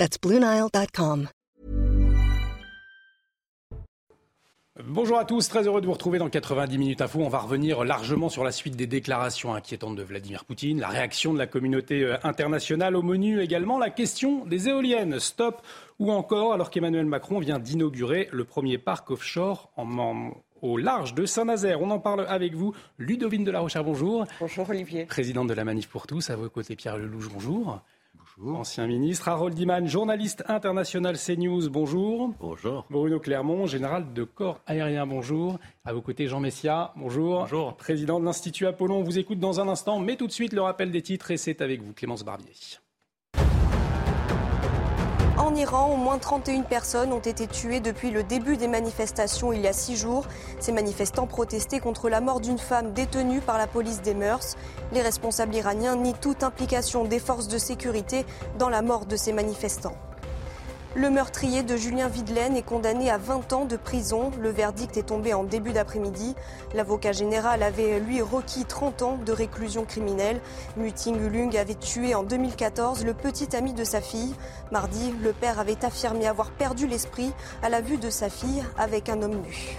That's BlueNile.com. Bonjour à tous, très heureux de vous retrouver dans 90 minutes info. On va revenir largement sur la suite des déclarations inquiétantes de Vladimir Poutine, la réaction de la communauté euh, internationale au menu également, la question des éoliennes. Stop ou encore, alors qu'Emmanuel Macron vient d'inaugurer le premier parc offshore en, au large de Saint-Nazaire. On en parle avec vous. Ludovine de la Rochère, bonjour. Bonjour Olivier. Présidente de la Manif pour tous. À vos côtés, Pierre Lelouch, bonjour. Ancien ministre, Harold Diman, journaliste international CNews, bonjour. Bonjour. Bruno Clermont, général de corps aérien, bonjour. À vos côtés, Jean Messia, bonjour. Bonjour. Président de l'Institut Apollon, on vous écoute dans un instant, mais tout de suite le rappel des titres et c'est avec vous, Clémence Barbier. En Iran, au moins 31 personnes ont été tuées depuis le début des manifestations il y a six jours. Ces manifestants protestaient contre la mort d'une femme détenue par la police des mœurs. Les responsables iraniens nient toute implication des forces de sécurité dans la mort de ces manifestants. Le meurtrier de Julien Videlaine est condamné à 20 ans de prison. Le verdict est tombé en début d'après-midi. L'avocat général avait, lui, requis 30 ans de réclusion criminelle. Muting Ulung avait tué en 2014 le petit ami de sa fille. Mardi, le père avait affirmé avoir perdu l'esprit à la vue de sa fille avec un homme nu.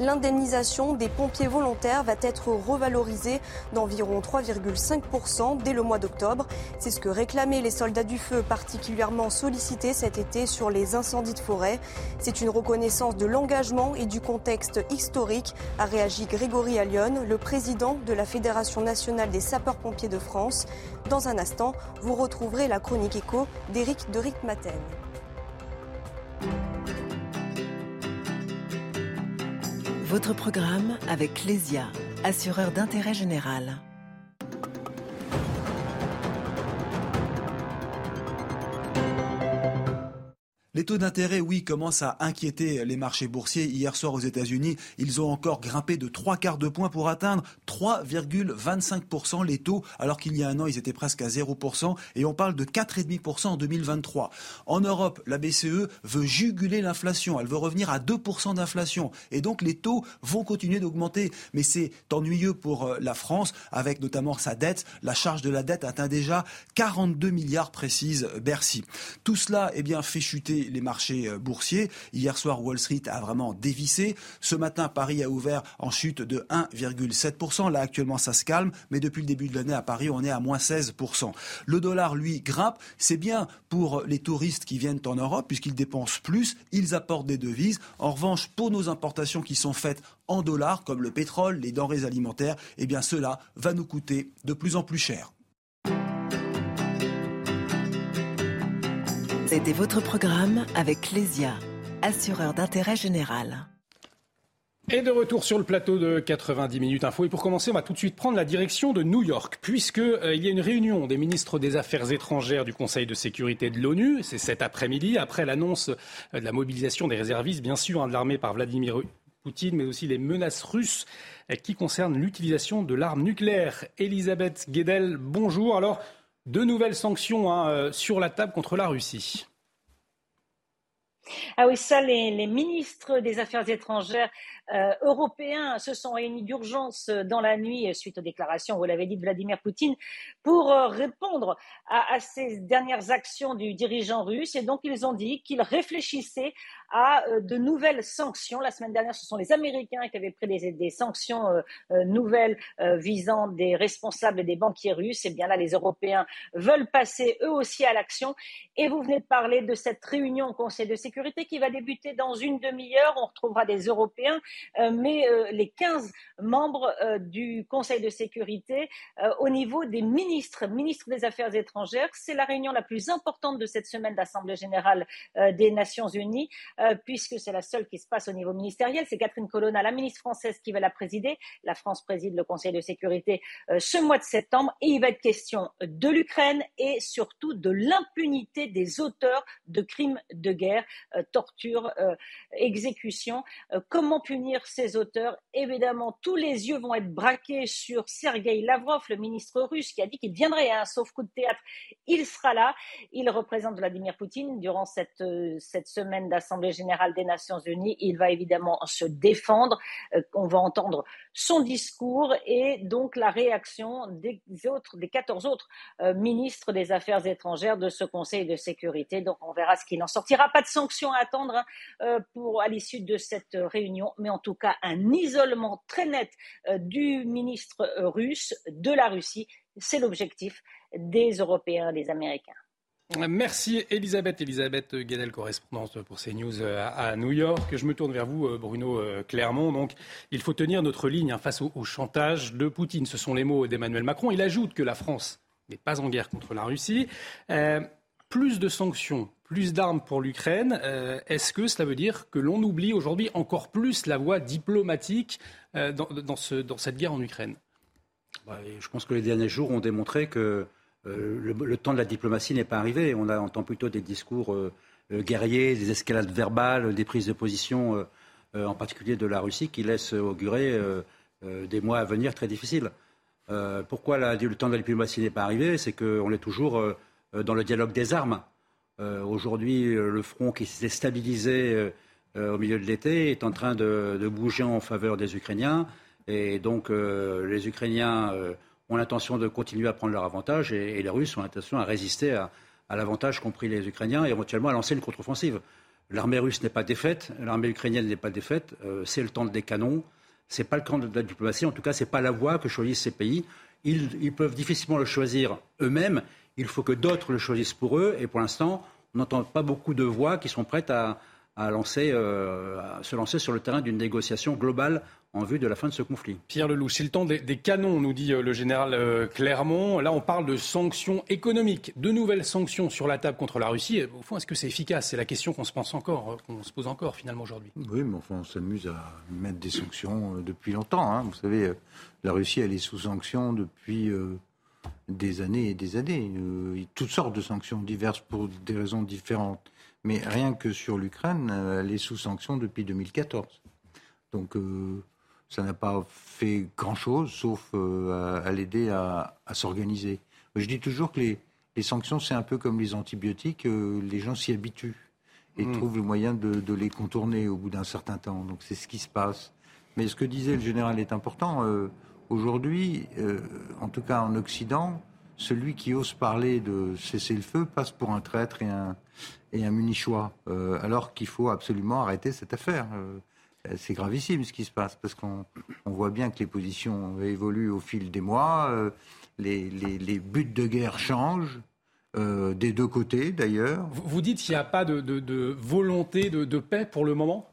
L'indemnisation des pompiers volontaires va être revalorisée d'environ 3,5% dès le mois d'octobre. C'est ce que réclamaient les soldats du feu particulièrement sollicités cet été sur les incendies de forêt. C'est une reconnaissance de l'engagement et du contexte historique, a réagi Grégory Allion, le président de la Fédération nationale des sapeurs-pompiers de France. Dans un instant, vous retrouverez la chronique écho d'Éric de Ritmaten. Votre programme avec Lesia, assureur d'intérêt général. Les taux d'intérêt, oui, commencent à inquiéter les marchés boursiers. Hier soir aux États-Unis, ils ont encore grimpé de trois quarts de point pour atteindre 3,25% les taux, alors qu'il y a un an, ils étaient presque à 0%, et on parle de 4,5% en 2023. En Europe, la BCE veut juguler l'inflation, elle veut revenir à 2% d'inflation, et donc les taux vont continuer d'augmenter. Mais c'est ennuyeux pour euh, la France, avec notamment sa dette. La charge de la dette atteint déjà 42 milliards précise Bercy. Tout cela, eh bien, fait chuter les marchés euh, boursiers. Hier soir, Wall Street a vraiment dévissé. Ce matin, Paris a ouvert en chute de 1,7%. Là, actuellement, ça se calme. Mais depuis le début de l'année, à Paris, on est à moins 16%. Le dollar, lui, grimpe. C'est bien pour les touristes qui viennent en Europe, puisqu'ils dépensent plus, ils apportent des devises. En revanche, pour nos importations qui sont faites en dollars, comme le pétrole, les denrées alimentaires, eh bien, cela va nous coûter de plus en plus cher. C'était votre programme avec Lesia, assureur d'intérêt général. Et de retour sur le plateau de 90 minutes info. Et pour commencer, on va tout de suite prendre la direction de New York, puisqu'il euh, y a une réunion des ministres des Affaires étrangères du Conseil de sécurité de l'ONU. C'est cet après-midi, après l'annonce euh, de la mobilisation des réservistes, bien sûr, hein, de l'armée par Vladimir Poutine, mais aussi les menaces russes euh, qui concernent l'utilisation de l'arme nucléaire. Elisabeth Guedel, bonjour. Alors, de nouvelles sanctions hein, euh, sur la table contre la Russie. Ah oui, ça, les, les ministres des Affaires étrangères euh, européens se sont réunis d'urgence dans la nuit suite aux déclarations, vous l'avez dit, de Vladimir Poutine, pour euh, répondre à, ces dernières actions du dirigeant russe. Et donc, ils ont dit qu'ils réfléchissaient à euh, de nouvelles sanctions. La semaine dernière, ce sont les Américains qui avaient pris des, des sanctions euh, euh, nouvelles visant des responsables des banquiers russes. Et bien là, les Européens veulent passer eux aussi à l'action. Et vous venez de parler de cette réunion au Conseil de sécurité qui va débuter dans une demi-heure. On retrouvera des Européens, mais les 15 membres du Conseil de sécurité au niveau des ministres, ministres des Affaires étrangères. C'est la réunion la plus importante de cette semaine d'Assemblée générale des Nations unies, puisque c'est la seule qui se passe au niveau ministériel. C'est Catherine Colonna, la ministre française, qui va la présider. La France préside le Conseil de sécurité ce mois de septembre et il va être question de l'Ukraine et surtout de l'impunité des auteurs de crimes de guerre, euh, torture, euh, exécution. Euh, comment punir ces auteurs Évidemment, tous les yeux vont être braqués sur Sergei Lavrov, le ministre russe, qui a dit qu'il viendrait à un sauf coup de théâtre. Il sera là. Il représente Vladimir Poutine durant cette, cette semaine d'Assemblée générale des Nations unies. Il va évidemment se défendre. on va entendre son discours et donc la réaction des autres, des 14 autres ministres des Affaires étrangères de ce Conseil de sécurité. Donc on verra ce qu'il en sortira. Pas de sanctions à attendre hein, euh, pour à l'issue de cette réunion, en tout cas un isolement très net euh, du ministre euh, russe de la Russie. C'est l'objectif des Européens, des Américains. Merci Elisabeth. Elisabeth Guedel, correspondante pour CNews à New York. Je me tourne vers vous, Bruno Clermont. Donc, il faut tenir notre ligne hein, face au, chantage de Poutine. Ce sont les mots d'Emmanuel Macron. Il ajoute que la France n'est pas en guerre contre la Russie plus de sanctions, plus d'armes pour l'Ukraine, euh, est-ce que cela veut dire que l'on oublie aujourd'hui encore plus la voie diplomatique euh, dans, cette guerre en Ukraine? Bah, Je pense que les derniers jours ont démontré que euh, le, temps de la diplomatie n'est pas arrivé. On entend plutôt des discours guerriers, des escalades verbales, des prises de position, en particulier de la Russie, qui laissent augurer des mois à venir très difficiles. pourquoi le temps de la diplomatie n'est pas arrivé? C'est qu'on est toujours dans le dialogue des armes. Euh, aujourd'hui, euh, le front qui s'est stabilisé au milieu de l'été est en train de, bouger en faveur des Ukrainiens. Et donc, les Ukrainiens ont l'intention de continuer à prendre leur avantage et, les Russes ont l'intention à résister à, l'avantage qu'ont pris les Ukrainiens et éventuellement à lancer une contre-offensive. L'armée russe n'est pas défaite, l'armée ukrainienne n'est pas défaite, c'est le temps des canons, c'est pas le camp de la diplomatie, en tout cas, c'est pas la voie que choisissent ces pays. ils peuvent difficilement le choisir eux-mêmes, il faut que d'autres le choisissent pour eux. Et pour l'instant, on n'entend pas beaucoup de voix qui sont prêtes à, lancer, euh, se lancer sur le terrain d'une négociation globale en vue de la fin de ce conflit. Pierre Lelouch, c'est le temps des, canons, nous dit euh, le général euh, Clermont. Là, on parle de sanctions économiques, de nouvelles sanctions sur la table contre la Russie. Au fond, est-ce que c'est efficace? C'est la question qu'on se pense encore, qu'on se pose encore finalement aujourd'hui. Oui, mais enfin, on s'amuse à mettre des sanctions depuis longtemps. Hein. Vous savez, la Russie, elle est sous sanctions depuis des années et des années. Euh, toutes sortes de sanctions diverses pour des raisons différentes. Mais rien que sur l'Ukraine, euh, elle est sous sanctions depuis 2014. Donc euh, ça n'a pas fait grand-chose, sauf à, l'aider à, s'organiser. Je dis toujours que les, sanctions, c'est un peu comme les antibiotiques, les gens s'y habituent et mmh. trouvent le moyen de, de, les contourner au bout d'un certain temps. Donc c'est ce qui se passe. Mais ce que disait le général est important. Aujourd'hui, euh, en tout cas en Occident, celui qui ose parler de cesser le feu passe pour un traître et un, et un munichois, euh, alors qu'il faut absolument arrêter cette affaire. Euh, c'est gravissime ce qui se passe, parce qu'on voit bien que les positions évoluent au fil des mois, les, buts de guerre changent, des deux côtés d'ailleurs. Vous dites qu'il n'y a pas de, volonté de, paix pour le moment?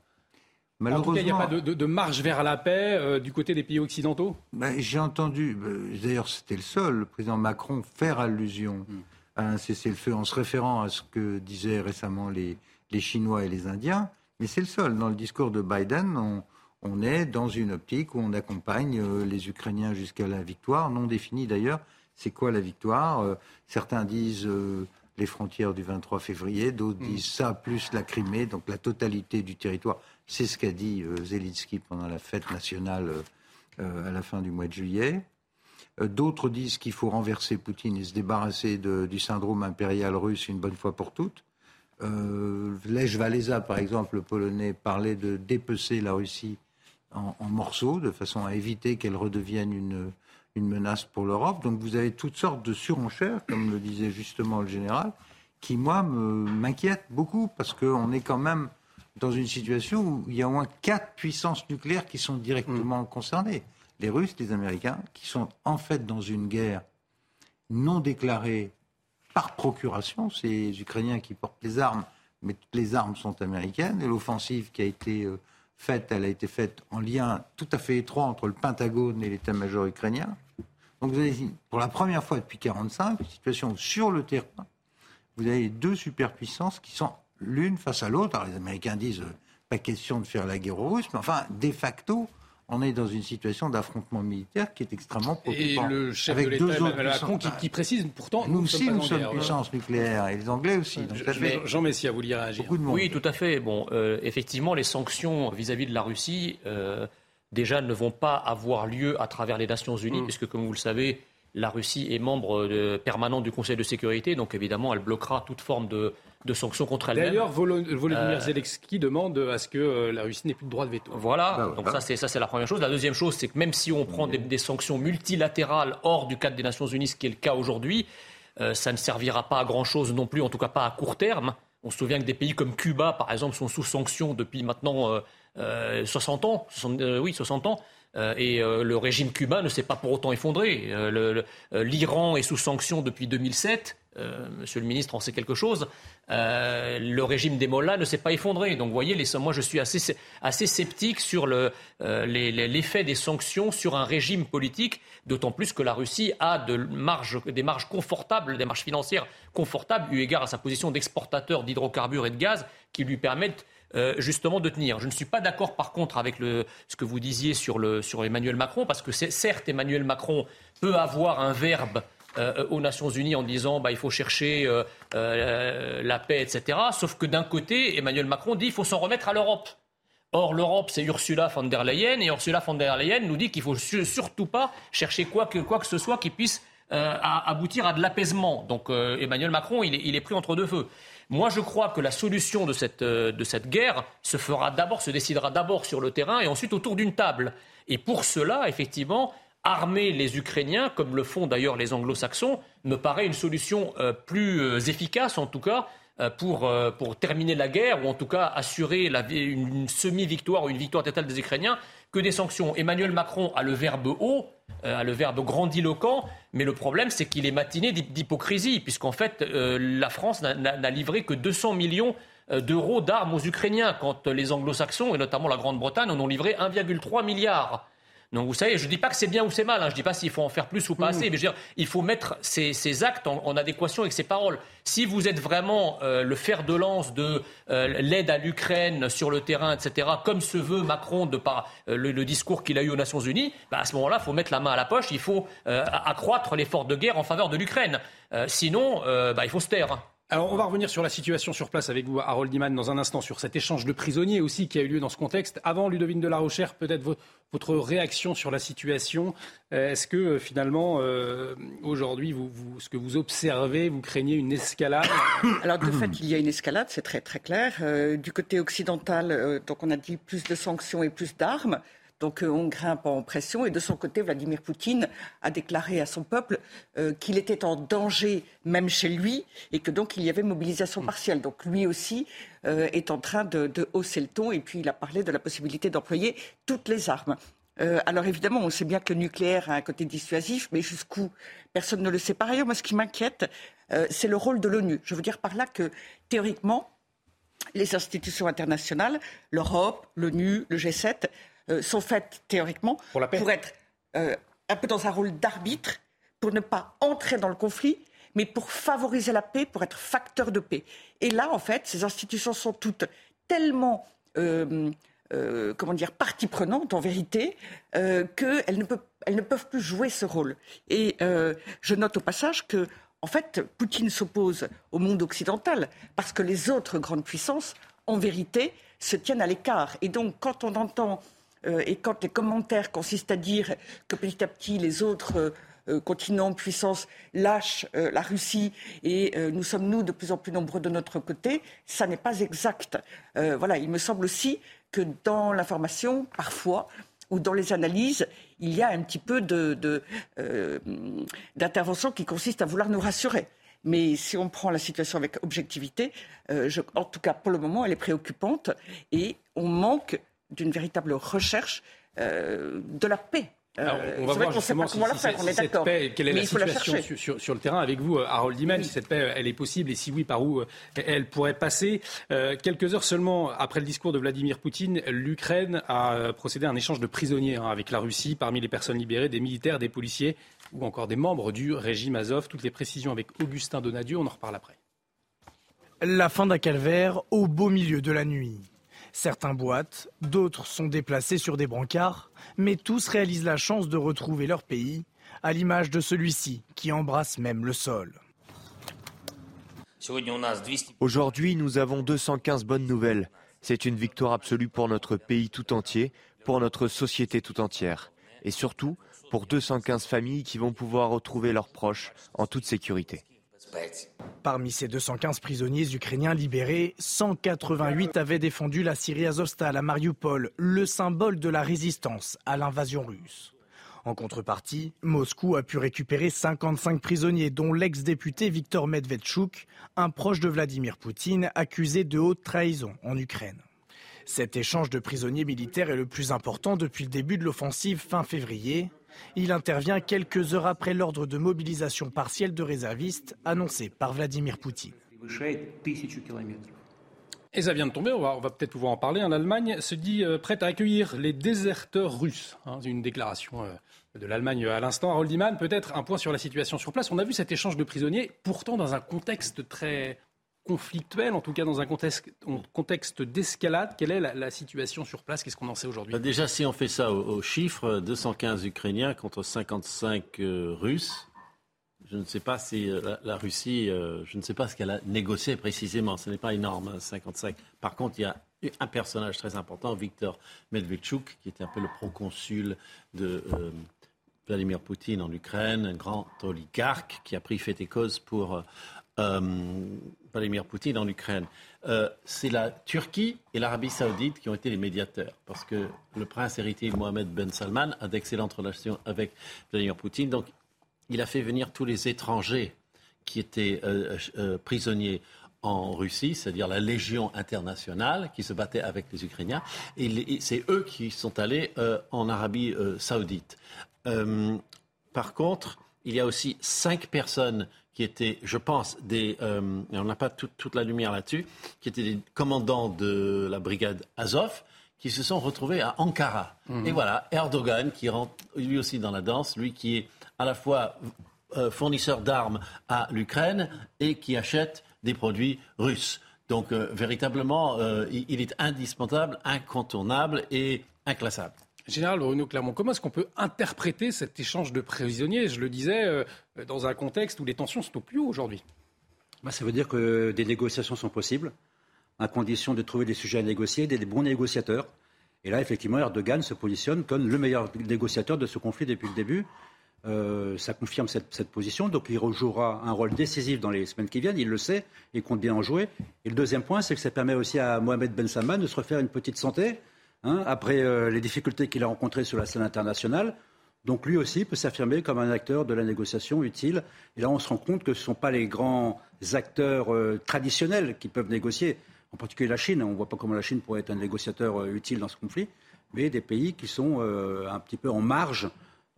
En tout cas, il n'y a pas de, marche vers la paix euh, du côté des pays occidentaux? Ben, J'ai entendu, ben, d'ailleurs c'était le seul, le président Macron faire allusion hmm. à un cessez-le-feu en se référant à ce que disaient récemment les, Chinois et les Indiens, mais c'est le seul. Dans le discours de Biden, on, est dans une optique où on accompagne euh, les Ukrainiens jusqu'à la victoire, non définie d'ailleurs. C'est quoi la victoire? Euh, Certains disent les frontières du 23 février, d'autres hmm. disent ça plus la Crimée, donc la totalité du territoire. C'est ce qu'a dit euh, Zelensky pendant la fête nationale euh, à la fin du mois de juillet. Euh, d'autres disent qu'il faut renverser Poutine et se débarrasser du syndrome impérial russe une bonne fois pour toutes. Lech Walesa, par exemple, le Polonais, parlait de dépecer la Russie en, morceaux, de façon à éviter qu'elle redevienne une, une menace pour l'Europe. Donc vous avez toutes sortes de surenchères, comme le disait justement le général, qui, moi, m'inquiètent beaucoup, parce qu'on est quand même dans une situation où il y a au moins quatre puissances nucléaires qui sont directement mm. concernées. Les Russes, les Américains, qui sont en fait dans une guerre non déclarée par procuration, ces Ukrainiens qui portent les armes, mais toutes les armes sont américaines. Et l'offensive qui a été euh, faite, elle a été faite en lien tout à fait étroit entre le Pentagone et l'état-major ukrainien. Donc vous avez, pour la première fois depuis 1945, une situation où sur le terrain, vous avez deux superpuissances qui sont l'une face à l'autre. Alors les Américains disent, euh, pas question de faire la guerre aux Russes, mais enfin, de facto, on est dans une situation d'affrontement militaire qui est extrêmement préoccupante. Et le chef de l'État, Emmanuel Macron, qui, qui, précise pourtant... Nous, aussi, nous sommes puissance nucléaire, et les Anglais aussi. Donc, je, Jean Messia, vous voulez réagir Oui, tout à fait. Bon, euh, effectivement, les sanctions vis-à-vis -vis de la Russie, euh, déjà, ne vont pas avoir lieu à travers les Nations Unies, mm. puisque, comme vous le savez, la Russie est membre de, permanent du Conseil de sécurité, donc évidemment, elle bloquera toute forme de, de sanctions contre elle-même. D'ailleurs, Volodymyr euh, Zelensky demande à ce que euh, la Russie n'ait plus de droit de veto. Voilà, bah donc ça c'est ça c'est la première chose. La deuxième chose, c'est que même si on prend des, sanctions multilatérales hors du cadre des Nations Unies, ce qui est le cas aujourd'hui, euh, ça ne servira pas à grand chose non plus, en tout cas pas à court terme. On se souvient que des pays comme Cuba, par exemple, sont sous sanctions depuis maintenant 60 ans, oui 60 ans. et le régime cubain ne s'est pas pour autant effondré. L'Iran est sous sanctions depuis 2007. Euh, monsieur le ministre en sait quelque chose, euh, le régime des Mollahs ne s'est pas effondré. Donc vous voyez, moi je suis assez, sceptique sur euh, l'effet des sanctions sur un régime politique, d'autant plus que la Russie a des marges confortables, des marges financières confortables, eu égard à sa position d'exportateur d'hydrocarbures et de gaz, qui lui permettent justement de tenir. Je ne suis pas d'accord par contre avec ce que vous disiez sur, sur Emmanuel Macron, parce que certes Emmanuel Macron peut avoir un verbe aux Nations Unies en disant bah, il faut chercher euh, euh, la paix, etc. Sauf que d'un côté, Emmanuel Macron dit qu'il faut s'en remettre à l'Europe. Or, l'Europe, c'est Ursula von der Leyen, et Ursula von der Leyen nous dit qu'il faut surtout pas chercher quoi que, quoi que ce soit qui puisse aboutir à de l'apaisement. Donc, Emmanuel Macron, il est, il est, pris entre deux feux. Moi, je crois que la solution de cette, de cette guerre se fera d'abord, se décidera d'abord sur le terrain et ensuite autour d'une table. Et pour cela, effectivement, armer les Ukrainiens, comme le font d'ailleurs les anglo-saxons, me paraît une solution euh, plus euh, efficace, en tout cas, euh, pour, terminer la guerre, ou en tout cas assurer la, une, semi-victoire ou une victoire totale des Ukrainiens, que des sanctions. Emmanuel Macron a le verbe haut, a le verbe grandiloquent, mais le problème, c'est qu'il est matiné d'hypocrisie, puisqu'en fait, la France n'a livré que 200 millions d'euros d'armes aux Ukrainiens, quand les anglo-saxons, et notamment la Grande-Bretagne, en ont livré 1,3 milliard. Donc vous savez, je ne dis pas que c'est bien ou c'est mal, hein. je ne dis pas s'il faut en faire plus ou pas assez, mais je veux dire, il faut mettre ces, actes en, adéquation avec ses paroles. Si vous êtes vraiment euh, le fer de lance de euh, l'aide à l'Ukraine sur le terrain, etc., comme se veut Macron de par euh, le, discours qu'il a eu aux Nations Unies, bah, à ce moment-là, il faut mettre la main à la poche, il faut accroître l'effort de guerre en faveur de l'Ukraine. sinon, bah, il faut se taire. Alors, on va revenir sur la situation sur place avec vous, Harold Iman, dans un instant, sur cet échange de prisonniers aussi qui a eu lieu dans ce contexte. Avant, Ludovine de la Rochère, peut-être votre réaction sur la situation. Euh, est-ce que euh, finalement, euh, aujourd'hui, vous, ce que vous observez, vous craignez une escalade Alors, de fait, il y a une escalade, c'est très très clair. du côté occidental, donc on a dit plus de sanctions et plus d'armes. Donc euh, on grimpe en pression. Et de son côté, Vladimir Poutine a déclaré à son peuple euh, qu'il était en danger même chez lui et que donc il y avait mobilisation partielle. Donc lui aussi euh, est en train de, hausser le ton et puis il a parlé de la possibilité d'employer toutes les armes. alors évidemment, on sait bien que le nucléaire a un côté dissuasif, mais jusqu'où? Personne ne le sait. Par ailleurs, moi, ce qui m'inquiète, c'est le rôle de l'ONU. Je veux dire par là que théoriquement, les institutions internationales, l'Europe, l'ONU, le G7, euh, sont faites théoriquement pour, être euh, un peu dans un rôle d'arbitre, pour ne pas entrer dans le conflit, mais pour favoriser la paix, pour être facteur de paix. Et là, en fait, ces institutions sont toutes tellement euh, comment dire, partie prenante en vérité, qu'elles ne, peuvent, elles ne peuvent plus jouer ce rôle. Et je note au passage que, en fait, Poutine s'oppose au monde occidental parce que les autres grandes puissances, en vérité, se tiennent à l'écart. Et donc, quand on entend euh, et quand les commentaires consistent à dire que petit à petit les autres euh, euh, continents puissance lâchent la Russie et nous sommes nous de plus en plus nombreux de notre côté, ça n'est pas exact. voilà, il me semble aussi que dans l'information, parfois, ou dans les analyses, il y a un petit peu d'intervention qui consiste à vouloir nous rassurer. Mais si on prend la situation avec objectivité, en tout cas pour le moment, elle est préoccupante et on manque d'une véritable recherche euh, de la paix. on va voir justement si, cette paix, quelle est la situation sur, sur, le terrain avec vous, Harold Iman, si cette paix elle est possible et si oui, par où elle pourrait passer. quelques heures seulement après le discours de Vladimir Poutine, l'Ukraine a procédé à un échange de prisonniers hein, avec la Russie. Parmi les personnes libérées, des militaires, des policiers ou encore des membres du régime Azov. Toutes les précisions avec Augustin Donadieu, on en reparle après. La fin d'un calvaire au beau milieu de la nuit. Certains boitent, d'autres sont déplacés sur des brancards, mais tous réalisent la chance de retrouver leur pays, à l'image de celui-ci qui embrasse même le sol. Aujourd'hui, nous avons 215 bonnes nouvelles. C'est une victoire absolue pour notre pays tout entier, pour notre société tout entière, et surtout pour 215 familles qui vont pouvoir retrouver leurs proches en toute sécurité. Parmi ces 215 prisonniers ukrainiens libérés, 188 avaient défendu la Syrie Azovstal à Mariupol, le symbole de la résistance à l'invasion russe. En contrepartie, Moscou a pu récupérer 55 prisonniers, dont l'ex-député Viktor Medvedchuk, un proche de Vladimir Poutine, accusé de haute trahison en Ukraine. Cet échange de prisonniers militaires est le plus important depuis le début de l'offensive fin février. Il intervient quelques heures après l'ordre de mobilisation partielle de réservistes annoncé par Vladimir Poutine. Et ça vient de tomber, on va, peut-être pouvoir en parler. L'Allemagne se dit euh, prête à accueillir les déserteurs russes. Hein, une déclaration euh, de l'Allemagne à l'instant. Harold Iman, peut-être un point sur la situation sur place. On a vu cet échange de prisonniers, pourtant dans un contexte très conflictuel, en tout cas dans un contexte, d'escalade. Quelle est la, situation sur place? Qu'est-ce qu'on en sait aujourd'hui? Bah, Déjà, si on fait ça au, chiffre, 215 Ukrainiens contre 55 euh, Russes, je ne sais pas si euh, la, Russie, euh, je ne sais pas ce qu'elle a négocié précisément. Ce n'est pas énorme, 55. Hein, Par contre, il y a un personnage très important, Viktor Medvedchuk, qui était un peu le proconsul de Vladimir Poutine en Ukraine, un grand oligarque qui a pris fait et cause pour Vladimir Poutine en Ukraine. Euh, c'est la Turquie et l'Arabie saoudite qui ont été les médiateurs, parce que le prince héritier Mohamed Ben Salman a d'excellentes relations avec Vladimir Poutine. Donc, il a fait venir tous les étrangers qui étaient euh, prisonniers en Russie, c'est-à-dire la Légion internationale qui se battait avec les Ukrainiens, et c'est eux qui sont allés en Arabie saoudite. par contre, il y a aussi cinq personnes qui étaient, je pense, des, euh, on n'a pas toute la lumière là-dessus, qui étaient des commandants de la brigade Azov, qui se sont retrouvés à Ankara. Mhm. Et voilà, Erdogan qui rentre lui aussi dans la danse, lui qui est à la fois euh, fournisseur d'armes à l'Ukraine et qui achète des produits russes. Donc euh, véritablement, il est indispensable, incontournable et inclassable. Général Bruno Clermont, comment est-ce qu'on peut interpréter cet échange de prisonniers? Je le disais, euh, dans un contexte où les tensions sont au plus haut aujourd'hui. Bah, ça veut dire que des négociations sont possibles, à condition de trouver des sujets à négocier, des, bons négociateurs. Et là, effectivement, Erdogan se positionne comme le meilleur négociateur de ce conflit depuis le début. Euh, ça confirme cette, position. Donc il rejouera un rôle décisif dans les semaines qui viennent. Il le sait, il compte bien en jouer. Et le deuxième point, c'est que ça permet aussi à Mohamed Ben Salman de se refaire une petite santé. Hein, après euh, les difficultés qu'il a rencontrées sur la scène internationale. Donc lui aussi peut s'affirmer comme un acteur de la négociation utile. Et là, on se rend compte que ce ne sont pas les grands acteurs euh, traditionnels qui peuvent négocier, en particulier la Chine. On ne voit pas comment la Chine pourrait être un négociateur euh, utile dans ce conflit, mais des pays qui sont un petit peu en marge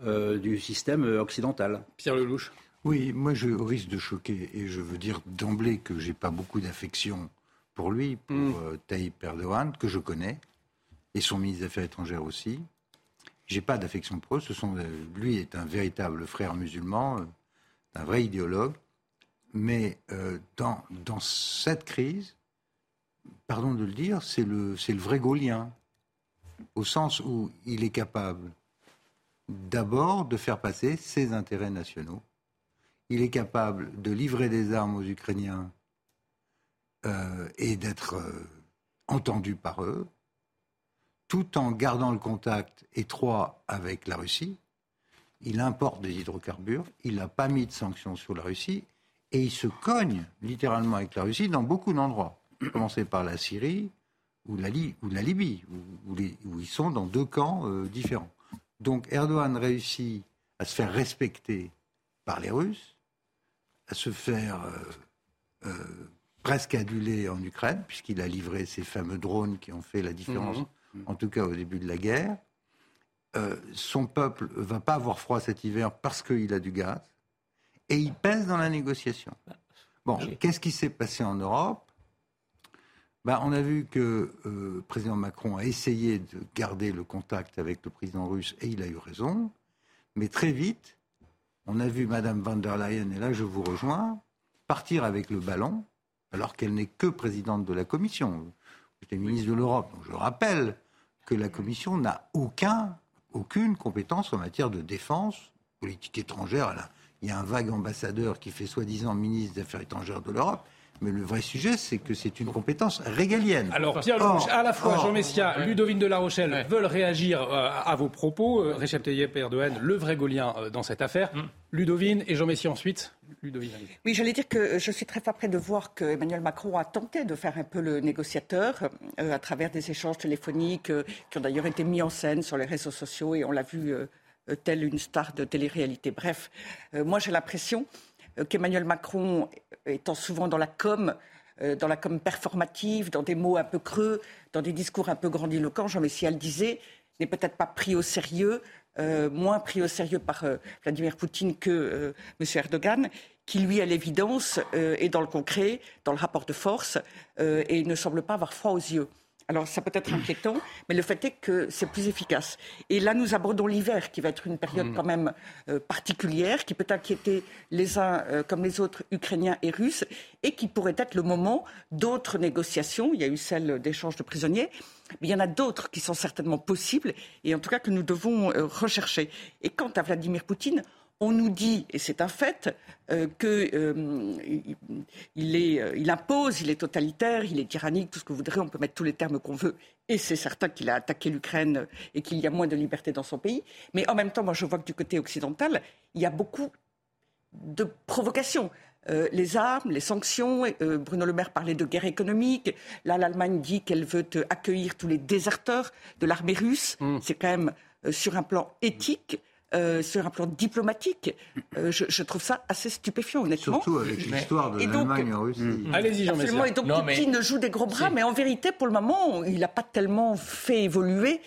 du système occidental. Pierre Lelouch. Oui, moi, je, au risque de choquer, et je veux dire d'emblée que j'ai pas beaucoup d'affection pour lui, pour mm. Tayyip Erdogan, que je connais, et son ministre des Affaires étrangères aussi. J'ai pas d'affection pour eux. Ce sont, euh, lui est un véritable frère musulman, euh, un vrai idéologue. Mais euh, dans, dans cette crise, pardon de le dire, c'est le, c'est le vrai gaulien, au sens où il est capable d'abord de faire passer ses intérêts nationaux. Il est capable de livrer des armes aux Ukrainiens et d'être entendu par eux tout en gardant le contact étroit avec la Russie. Il importe des hydrocarbures, il n'a pas mis de sanctions sur la Russie, et il se cogne littéralement avec la Russie dans beaucoup d'endroits. Commencer par la Syrie ou la, Libye, où, ils sont dans deux camps euh, différents. Donc Erdogan réussit à se faire respecter par les Russes, à se faire euh, euh, presque aduler en Ukraine, puisqu'il a livré ces fameux drones qui ont fait la différence. Mhm en tout cas au début de la guerre. euh, son peuple va pas avoir froid cet hiver parce qu'il a du gaz, et il pèse dans la négociation. Bon, qu'est-ce qui s'est passé en Europe? Ben, On a vu que euh, le président Macron a essayé de garder le contact avec le président russe, et il a eu raison, mais très vite, on a vu Madame van der Leyen, et là je vous rejoins, partir avec le ballon, alors qu'elle n'est que présidente de la Commission. J'étais ministre de l'Europe, je rappelle que la Commission n'a aucun, aucune compétence en matière de défense, politique étrangère. il y a un vague ambassadeur qui fait soi-disant ministre des Affaires étrangères de l'Europe. Mais le vrai sujet, c'est que c'est une compétence régalienne. Alors, Pierre Lelouch, à la fois Jean Messia, Ludovine de La Rochelle veulent réagir euh, à vos propos. Euh, Recep Tayyip Erdogan, le vrai Gaulien euh, dans cette affaire. Mm. Ludovine et Jean Messia ensuite. Ludovine. Oui, j'allais dire que je suis très frappée de voir que Emmanuel Macron a tenté de faire un peu le négociateur à travers des échanges téléphoniques qui ont d'ailleurs été mis en scène sur les réseaux sociaux et on l'a vu telle une star de télé-réalité. Bref, moi j'ai l'impression euh, qu'Emmanuel Macron, étant souvent dans la com, euh, dans la com performative, dans des mots un peu creux, dans des discours un peu grandiloquents, Jean Messial disait, n'est peut-être pas pris au sérieux, euh, moins pris au sérieux par Vladimir Poutine que M. Erdogan, qui lui, à l'évidence, est dans le concret, dans le rapport de force, et ne semble pas avoir froid aux yeux. Alors ça peut être inquiétant, mais le fait est que c'est plus efficace. Et là, nous abordons l'hiver, qui va être une période mm. quand même euh, particulière, qui peut inquiéter les uns euh, comme les autres, ukrainiens et russes, et qui pourrait être le moment d'autres négociations. Il y a eu celle d'échange de prisonniers, mais il y en a d'autres qui sont certainement possibles, et en tout cas que nous devons euh, rechercher. Et quant à Vladimir Poutine, on nous dit, et c'est un fait, euh, qu'il euh, euh, il impose, il est totalitaire, il est tyrannique, tout ce que vous voudrez, on peut mettre tous les termes qu'on veut. Et c'est certain qu'il a attaqué l'Ukraine et qu'il y a moins de liberté dans son pays. Mais en même temps, moi, je vois que du côté occidental, il y a beaucoup de provocations. les armes, les sanctions. Bruno Le Maire parlait de guerre économique. Là, l'Allemagne dit qu'elle veut accueillir tous les déserteurs de l'armée russe. Mm. C'est quand même sur un plan éthique euh, sur un plan diplomatique, euh, je, trouve ça assez stupéfiant, honnêtement. Surtout avec l'histoire de l'Allemagne en Russie. Mm. Allez-y, Jean Absolument. Et donc, Poutine joue des gros bras, mais en vérité, pour le moment, il n'a pas tellement fait évoluer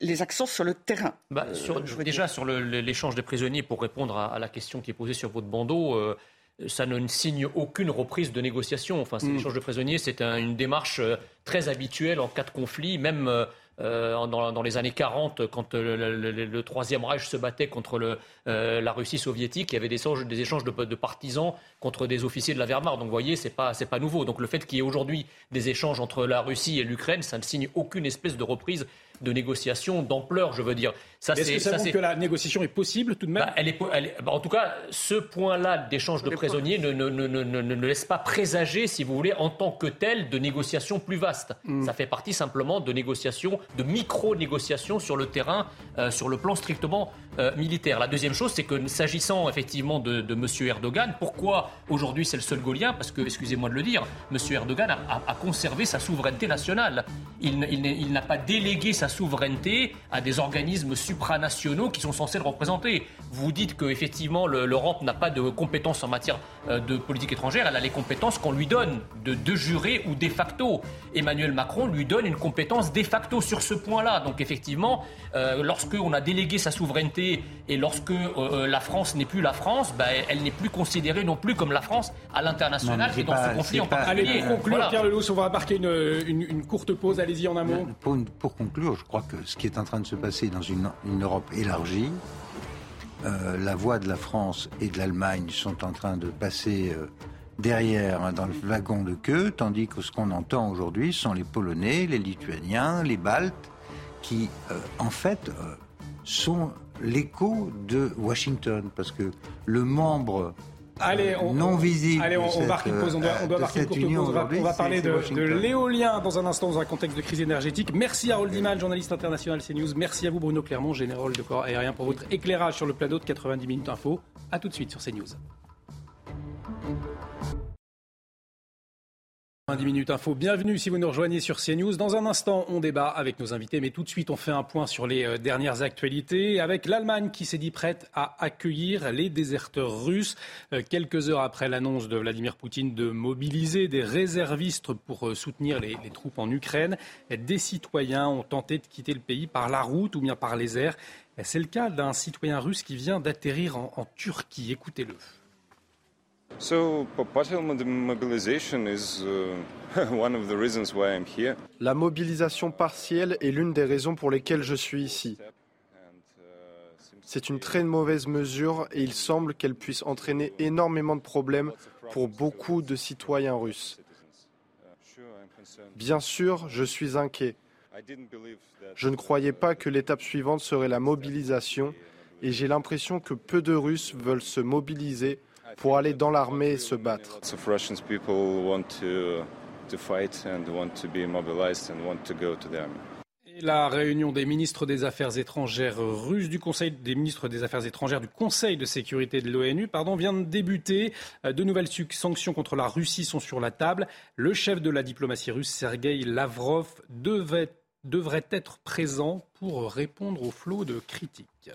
les actions sur le terrain. Bah, euh, déjà, sur l'échange des prisonniers, pour répondre à, la question qui est posée sur votre bandeau, ça ne signe aucune reprise de négociation. Enfin, mm. l'échange de prisonniers, c'est une démarche très habituelle en cas de conflit, même euh, dans, les années 40, quand euh, le, Troisième Reich se battait contre euh, la Russie soviétique, il y avait des échanges, de, partisans contre des officiers de la Wehrmacht. Donc vous voyez, c'est pas, pas nouveau. Donc le fait qu'il y ait aujourd'hui des échanges entre la Russie et l'Ukraine, ça ne signe aucune espèce de reprise de négociation d'ampleur, je veux dire. Est-ce que ça, montre que la négociation est possible tout de même bah, elle est, bah, En tout cas, ce point-là d'échange de prisonniers ne, ne, ne, ne, laisse pas présager, si vous voulez, en tant que tel, de négociations plus vastes. Hmm. Ça fait partie simplement de négociations, de micro-négociations sur le terrain, euh, sur le plan strictement euh, militaire. La deuxième chose, c'est que s'agissant effectivement de, de M. Erdogan, pourquoi aujourd'hui c'est le seul Gaulien Parce que, excusez-moi de le dire, M. Erdogan a, a, conservé sa souveraineté nationale. Il, il n'a pas délégué sa souveraineté à des organismes supranationaux qui sont censés le représenter. Vous dites qu'effectivement l'Europe n'a pas de compétences en matière euh, de politique étrangère, elle a les compétences qu'on lui donne, de, de juré ou de facto. Emmanuel Macron lui donne une compétence de facto sur ce point-là. Donc effectivement, euh, lorsque on a délégué sa souveraineté et lorsque euh, euh, la France n'est plus la France, ben, elle n'est plus considérée non plus comme la France à l'international et dans ce conflit en particulier. Allez, pour conclure, Pierre Lelouch, on va marquer une, une, courte pause. Allez-y en amont. Pour, pour, conclure, je crois que ce qui est en train de se passer dans une, Europe élargie, la voix de la France et de l'Allemagne sont en train de passer derrière hein, dans le wagon de queue, tandis que ce qu'on entend aujourd'hui sont les Polonais, les Lituaniens, les Baltes, qui en fait sont l'écho de Washington, parce que le membre Allez, on, non visible. Allez, on, marque une pause. On doit, on doit marquer une courte pause. On va, parler de, l'éolien dans un instant, dans un contexte de crise énergétique. Merci à Roldiman, journaliste international CNews. Merci à vous, Bruno Clermont, général de corps aérien, pour votre éclairage sur le plateau de 90 minutes info. A tout de suite sur CNews. 10 minutes info, bienvenue si vous nous rejoignez sur CNews. Dans un instant, on débat avec nos invités, mais tout de suite, on fait un point sur les euh, dernières actualités avec l'Allemagne qui s'est dit prête à accueillir les déserteurs russes. Euh, quelques heures après l'annonce de Vladimir Poutine de mobiliser des réservistes pour euh, soutenir les, troupes en Ukraine, des citoyens ont tenté de quitter le pays par la route ou bien par les airs. C'est le cas d'un citoyen russe qui vient d'atterrir en Turquie. Écoutez-le. La mobilisation partielle est l'une des raisons pour lesquelles je suis ici. C'est une très mauvaise mesure et il semble qu'elle puisse entraîner énormément de problèmes pour beaucoup de citoyens russes. Bien sûr, je suis inquiet. Je ne croyais pas que l'étape suivante serait la mobilisation et j'ai l'impression que peu de Russes veulent se mobiliser pour aller dans l'armée et se battre. la réunion des ministres des Affaires étrangères russes du Conseil des ministres des Affaires étrangères du Conseil de sécurité de l'ONU pardon, vient de débuter. De nouvelles sanctions contre la Russie sont sur la table. Le chef de la diplomatie russe, Sergei Lavrov, devait, devrait être présent pour répondre au flot de critiques.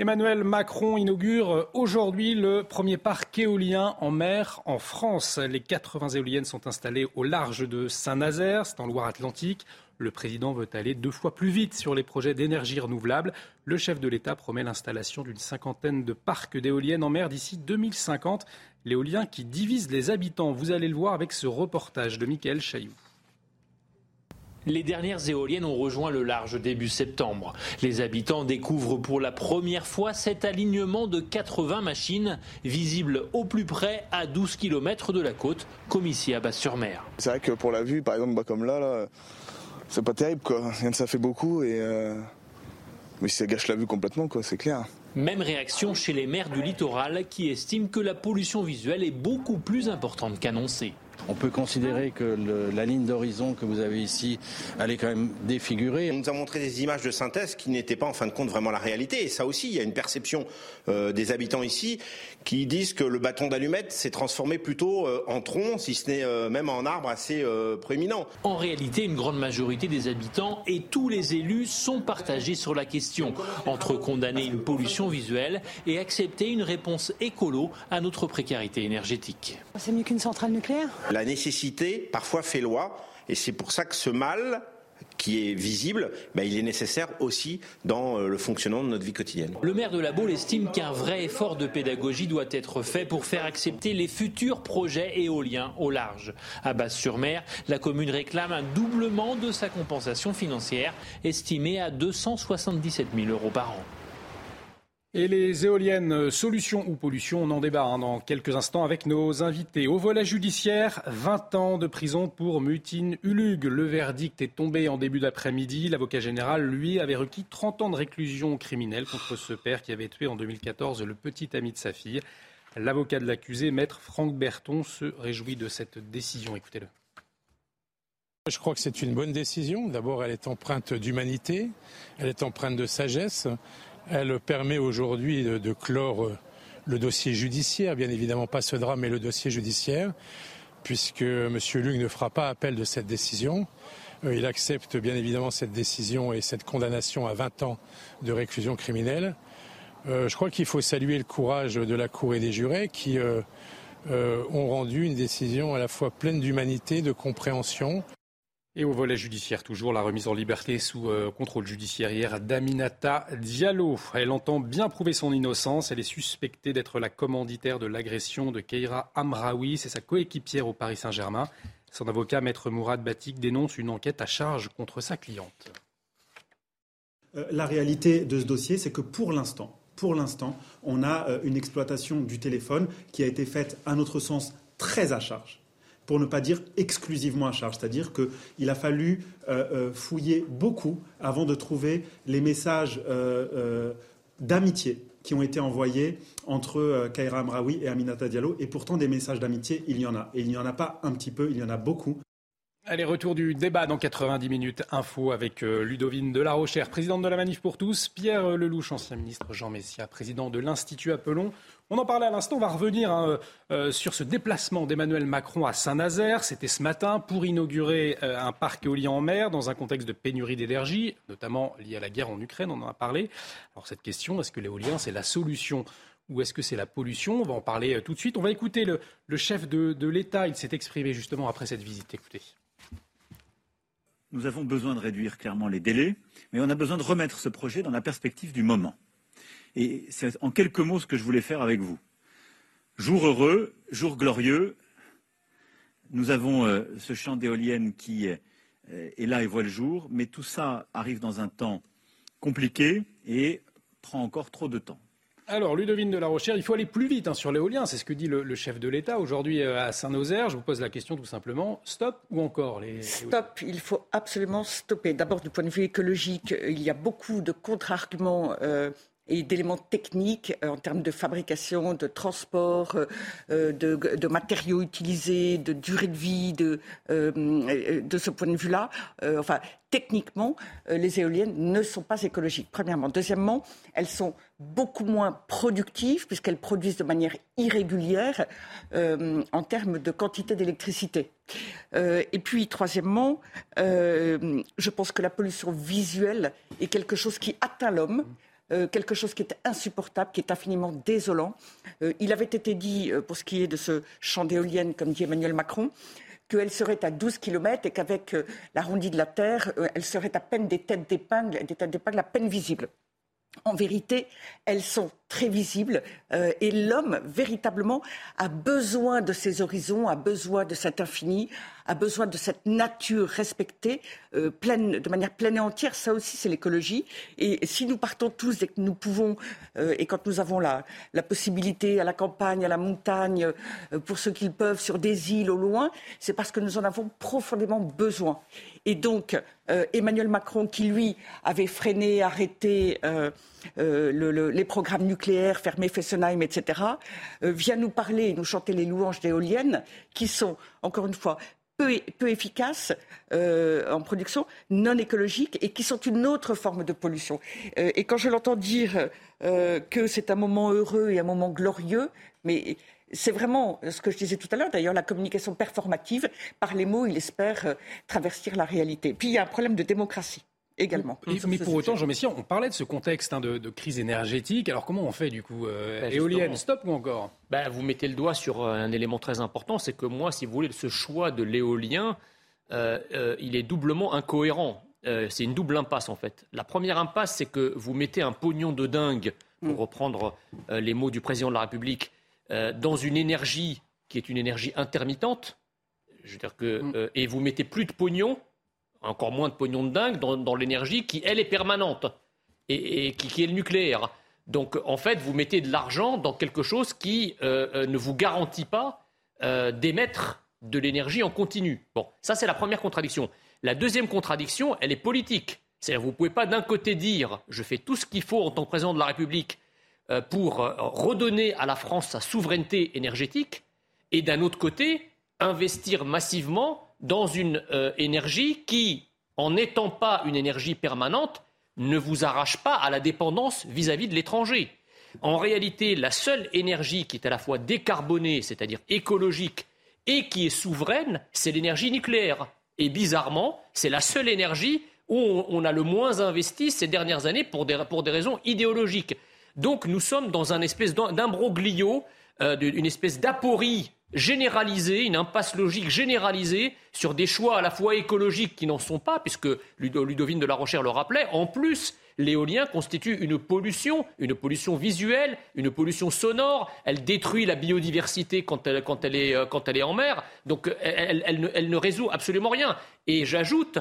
Emmanuel Macron inaugure aujourd'hui le premier parc éolien en mer en France. Les 80 éoliennes sont installées au large de Saint-Nazaire, c'est en Loire-Atlantique. Le président veut aller deux fois plus vite sur les projets d'énergie renouvelable. Le chef de l'État promet l'installation d'une cinquantaine de parcs d'éoliennes en mer d'ici 2050. L'éolien qui divise les habitants. Vous allez le voir avec ce reportage de Michael Chailloux. Les dernières éoliennes ont rejoint le large début septembre. Les habitants découvrent pour la première fois cet alignement de 80 machines visibles au plus près à 12 km de la côte, comme ici à Basse-sur-Mer. C'est vrai que pour la vue, par exemple, bah, comme là, là c'est pas terrible quoi. Ça fait beaucoup et euh, mais ça gâche la vue complètement quoi, c'est clair. Même réaction chez les maires du littoral qui estiment que la pollution visuelle est beaucoup plus importante qu'annoncée. On peut considérer que la ligne d'horizon que vous avez ici, elle est quand même défigurée. On nous a montré des images de synthèse qui n'étaient pas en fin de compte vraiment la réalité. Et ça aussi, il y a une perception euh, des habitants ici qui disent que le bâton d'allumette s'est transformé plutôt euh, en tronc, si ce n'est euh, même en arbre assez prééminent. En réalité, une grande majorité des habitants et tous les élus sont partagés sur la question, entre condamner une pollution visuelle et accepter une réponse écolo à notre précarité énergétique. C'est mieux qu'une centrale nucléaire? La nécessité parfois fait loi et c'est pour ça que ce mal qui est visible, ben, il est nécessaire aussi dans euh, le fonctionnement de notre vie quotidienne. Le maire de la Baule estime qu'un vrai effort de pédagogie doit être fait pour faire accepter les futurs projets éoliens au large. À Basse-sur-Mer, la commune réclame un doublement de sa compensation financière, estimée à 277 000 euros par an. Et les éoliennes, euh, solution ou pollution, on en débat hein, dans quelques instants avec nos invités. Au volet judiciaire, 20 ans de prison pour Mutine Ulug. Le verdict est tombé en début d'après-midi. L'avocat général, lui, avait requis 30 ans de réclusion criminelle contre ce père qui avait tué en 2014 le petit ami de sa fille. L'avocat de l'accusé, maître Franck Berton, se réjouit de cette décision. Écoutez-le. Je crois que c'est une bonne décision. D'abord, elle est empreinte d'humanité, elle est empreinte de sagesse. Elle permet aujourd'hui de, clore euh, le dossier judiciaire, bien évidemment pas ce drame, mais le dossier judiciaire, puisque M. Luc ne fera pas appel de cette décision. Euh, il accepte bien évidemment cette décision et cette condamnation à 20 ans de réclusion criminelle. Euh, je crois qu'il faut saluer le courage de la Cour et des jurés qui ont rendu une décision à la fois pleine d'humanité, de compréhension. Et au volet judiciaire, toujours la remise en liberté sous euh, contrôle judiciaire d'Aminata Diallo. Elle entend bien prouver son innocence. Elle est suspectée d'être la commanditaire de l'agression de Keira Amraoui. C'est sa coéquipière au Paris Saint-Germain. Son avocat, maître Mourad Batik, dénonce une enquête à charge contre sa cliente. Euh, la réalité de ce dossier, c'est que pour l'instant, pour l'instant, on a euh, une exploitation du téléphone qui a été faite, à notre sens, très à charge pour ne pas dire exclusivement à charge. C'est-à-dire qu'il a fallu euh, euh, fouiller beaucoup avant de trouver les messages euh, d'amitié qui ont été envoyés entre Kaira Amraoui et Aminata Diallo. Et pourtant, des messages d'amitié, il y en a. Et il n'y en a pas un petit peu, il y en a beaucoup. Allez, retour du débat dans 90 minutes. Info avec euh, Ludovine de la Rochère, présidente de la Manif pour tous, Pierre Lelouch, ancien ministre, Jean Messia, président de l'Institut Apollon. On en parlait à l'instant, on va revenir hein, euh, sur ce déplacement d'Emmanuel Macron à Saint-Nazaire. C'était ce matin pour inaugurer euh, un parc éolien en mer dans un contexte de pénurie d'énergie, notamment lié à la guerre en Ukraine, on en a parlé. Alors cette question, est-ce que l'éolien c'est la solution ou est-ce que c'est la pollution? On va en parler tout de suite. On va écouter le, chef de l'État, il s'est exprimé justement après cette visite. Écoutez. Nous avons besoin de réduire clairement les délais, mais on a besoin de remettre ce projet dans la perspective du moment. Et c'est en quelques mots ce que je voulais faire avec vous. Jour heureux, jour glorieux, nous avons euh, ce champ d'éoliennes qui euh, est là et voit le jour, mais tout ça arrive dans un temps compliqué et prend encore trop de temps. Alors, Ludovine de la Rochère, il faut aller plus vite hein, sur l'éolien. C'est ce que dit le, chef de l'État aujourd'hui euh, à Saint-Nazaire. Je vous pose la question tout simplement stop ou encore les. Stop, il faut absolument stopper. D'abord, du point de vue écologique, il y a beaucoup de contre-arguments. Euh, et d'éléments techniques euh, en termes de fabrication, de transport, de, matériaux utilisés, de durée de vie, de, de ce point de vue-là. enfin, techniquement, les éoliennes ne sont pas écologiques, premièrement. Deuxièmement, elles sont beaucoup moins productives puisqu'elles produisent de manière irrégulière euh, en termes de quantité d'électricité. Euh, et puis, troisièmement, euh, je pense que la pollution visuelle est quelque chose qui atteint l'homme. Quelque chose qui est insupportable, qui est infiniment désolant. il avait été dit, pour ce qui est de ce champ d'éoliennes, comme dit Emmanuel Macron, qu'elle serait à 12 km et qu'avec l'arrondi de la Terre, elle serait à peine des têtes d'épingle, des têtes d'épingle à peine visibles. En vérité, elles sont très visibles euh, et l'homme, véritablement, a besoin de ces horizons, a besoin de cet infini, a besoin de cette nature respectée euh, pleine, de manière pleine et entière. Ça aussi, c'est l'écologie. Et si nous partons tous dès que nous pouvons, euh, et quand nous avons la, la, possibilité à la campagne, à la montagne, pour ceux qui peuvent, sur des îles au loin, c'est parce que nous en avons profondément besoin. Et donc, euh, Emmanuel Macron, qui lui avait freiné, arrêté euh, euh, les programmes nucléaires, fermé Fessenheim, etc., vient nous parler et nous chanter les louanges d'éoliennes, qui sont, encore une fois, peu, efficaces en production, non écologiques et qui sont une autre forme de pollution. et quand je l'entends dire que c'est un moment heureux et un moment glorieux, mais c'est vraiment ce que je disais tout à l'heure, d'ailleurs, la communication performative. Par les mots, il espère euh, traverser la réalité. Puis il y a un problème de démocratie également. mais pour autant, Jean Messia, on parlait de ce contexte hein, de, crise énergétique. Alors comment on fait du coup euh, ben, Éolienne, stop ou encore? Ben, Vous mettez le doigt sur euh, un élément très important, c'est que moi, si vous voulez, ce choix de l'éolien, il est doublement incohérent. c'est une double impasse en fait. La première impasse, c'est que vous mettez un pognon de dingue, pour mm. reprendre les mots du président de la République, euh, dans une énergie qui est une énergie intermittente, je veux dire que, mm. euh, et vous mettez plus de pognon, encore moins de pognon de dingue, dans, l'énergie qui, elle, est permanente et, qui, est le nucléaire. Donc, en fait, vous mettez de l'argent dans quelque chose qui euh, ne vous garantit pas d'émettre de l'énergie en continu. Bon, ça, c'est la première contradiction. La deuxième contradiction, elle est politique. C'est-à-dire, vous ne pouvez pas d'un côté dire je fais tout ce qu'il faut en tant que président de la République pour euh, redonner à la France sa souveraineté énergétique et d'un autre côté, investir massivement dans une euh, énergie qui, en n'étant pas une énergie permanente, ne vous arrache pas à la dépendance vis-à-vis de l'étranger. En réalité, la seule énergie qui est à la fois décarbonée, c'est-à-dire écologique, et qui est souveraine, c'est l'énergie nucléaire. Et bizarrement, c'est la seule énergie où on, a le moins investi ces dernières années pour des raisons idéologiques. Donc nous sommes dans un espèce d'imbroglio, euh, une espèce d'aporie généralisée, une impasse logique généralisée sur des choix à la fois écologiques qui n'en sont pas, puisque Ludovine de la Rochère le rappelait, en plus, l'éolien constitue une pollution, une pollution visuelle, une pollution sonore. Elle détruit la biodiversité quand elle, euh, est, en mer. Donc elle ne résout absolument rien. Et j'ajoute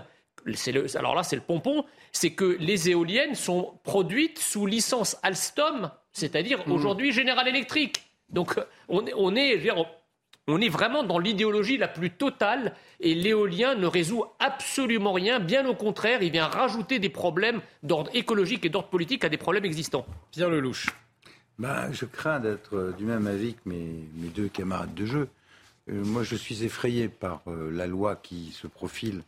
alors là c'est le pompon, c'est que les éoliennes sont produites sous licence Alstom, c'est-à-dire mmh. aujourd'hui General Electric. Donc on, est, on est vraiment dans l'idéologie la plus totale et l'éolien ne résout absolument rien. Bien au contraire, il vient rajouter des problèmes d'ordre écologique et d'ordre politique à des problèmes existants. Pierre Lelouch. Ben, je crains d'être du même avis que mes, mes deux camarades de jeu. Euh, moi, je suis effrayé par euh, la loi qui se profile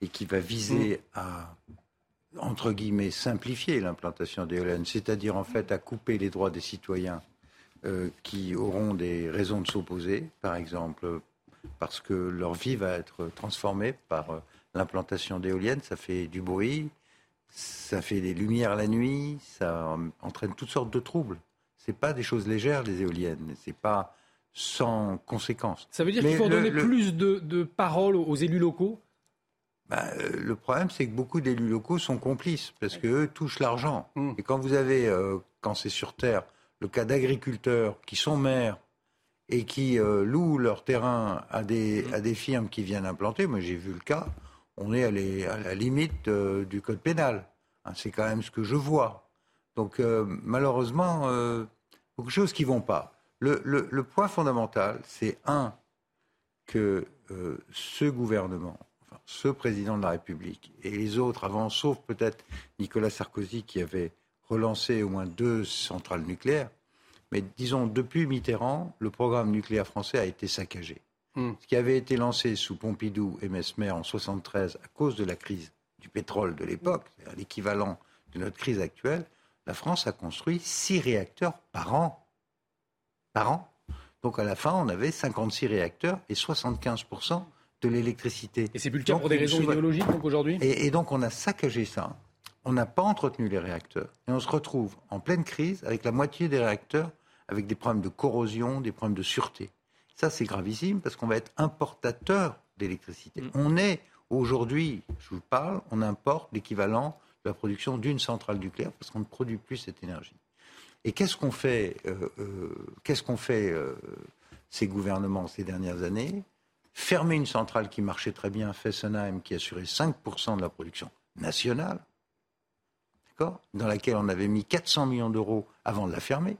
et qui va viser Mm. à, entre guillemets, simplifier l'implantation d'éoliennes, c'est-à-dire en fait à couper les droits des citoyens euh, qui auront des raisons de s'opposer, par exemple parce que leur vie va être transformée par euh, l'implantation d'éoliennes, ça fait du bruit, ça fait des lumières la nuit, ça entraîne toutes sortes de troubles. C'est pas des choses légères les éoliennes, c'est pas sans conséquences. Ça veut dire qu'il faut le- donner le- plus de, de paroles aux élus locaux? Bah, euh, le problème, c'est que beaucoup d'élus locaux sont complices parce qu'eux touchent l'argent. Et quand vous avez, euh, quand c'est sur terre, le cas d'agriculteurs qui sont maires et qui euh, louent leur terrain à des, à des firmes qui viennent implanter, moi j'ai vu le cas, on est à, les- à la limite euh, du code pénal. Hein, c'est quand même ce que je vois. Donc malheureusement, beaucoup de choses qui ne vont pas. Le, le- le point fondamental, c'est un, que ce gouvernement, ce président de la République et les autres avant, sauf peut-être Nicolas Sarkozy qui avait relancé au moins deux centrales nucléaires, mais disons depuis Mitterrand, le programme nucléaire français a été saccagé. Ce qui avait été lancé sous Pompidou et Mesmer en 73 à cause de la crise du pétrole de l'époque, c'est-à-dire l'équivalent de notre crise actuelle, la France a construit six réacteurs par an. Par an. Donc à la fin, on avait 56 réacteurs et 75% de l'électricité. Et c'est plus le cas pour des raisons idéologiques donc aujourd'hui? Et, et donc on a saccagé ça. On n'a pas entretenu les réacteurs. Et on se retrouve en pleine crise avec la moitié des réacteurs avec des problèmes de corrosion, des problèmes de sûreté. Ça, c'est gravissime parce qu'on va être importateur d'électricité. On est aujourd'hui, je vous parle, on importe l'équivalent de la production d'une centrale nucléaire parce qu'on ne produit plus cette énergie. Et qu'est-ce qu'on fait, euh, euh, qu'est-ce qu'on fait euh, ces gouvernements ces dernières années? Fermer une centrale qui marchait très bien, Fessenheim, qui assurait 5% de la production nationale, dans laquelle on avait mis 400 millions d'euros avant de la fermer.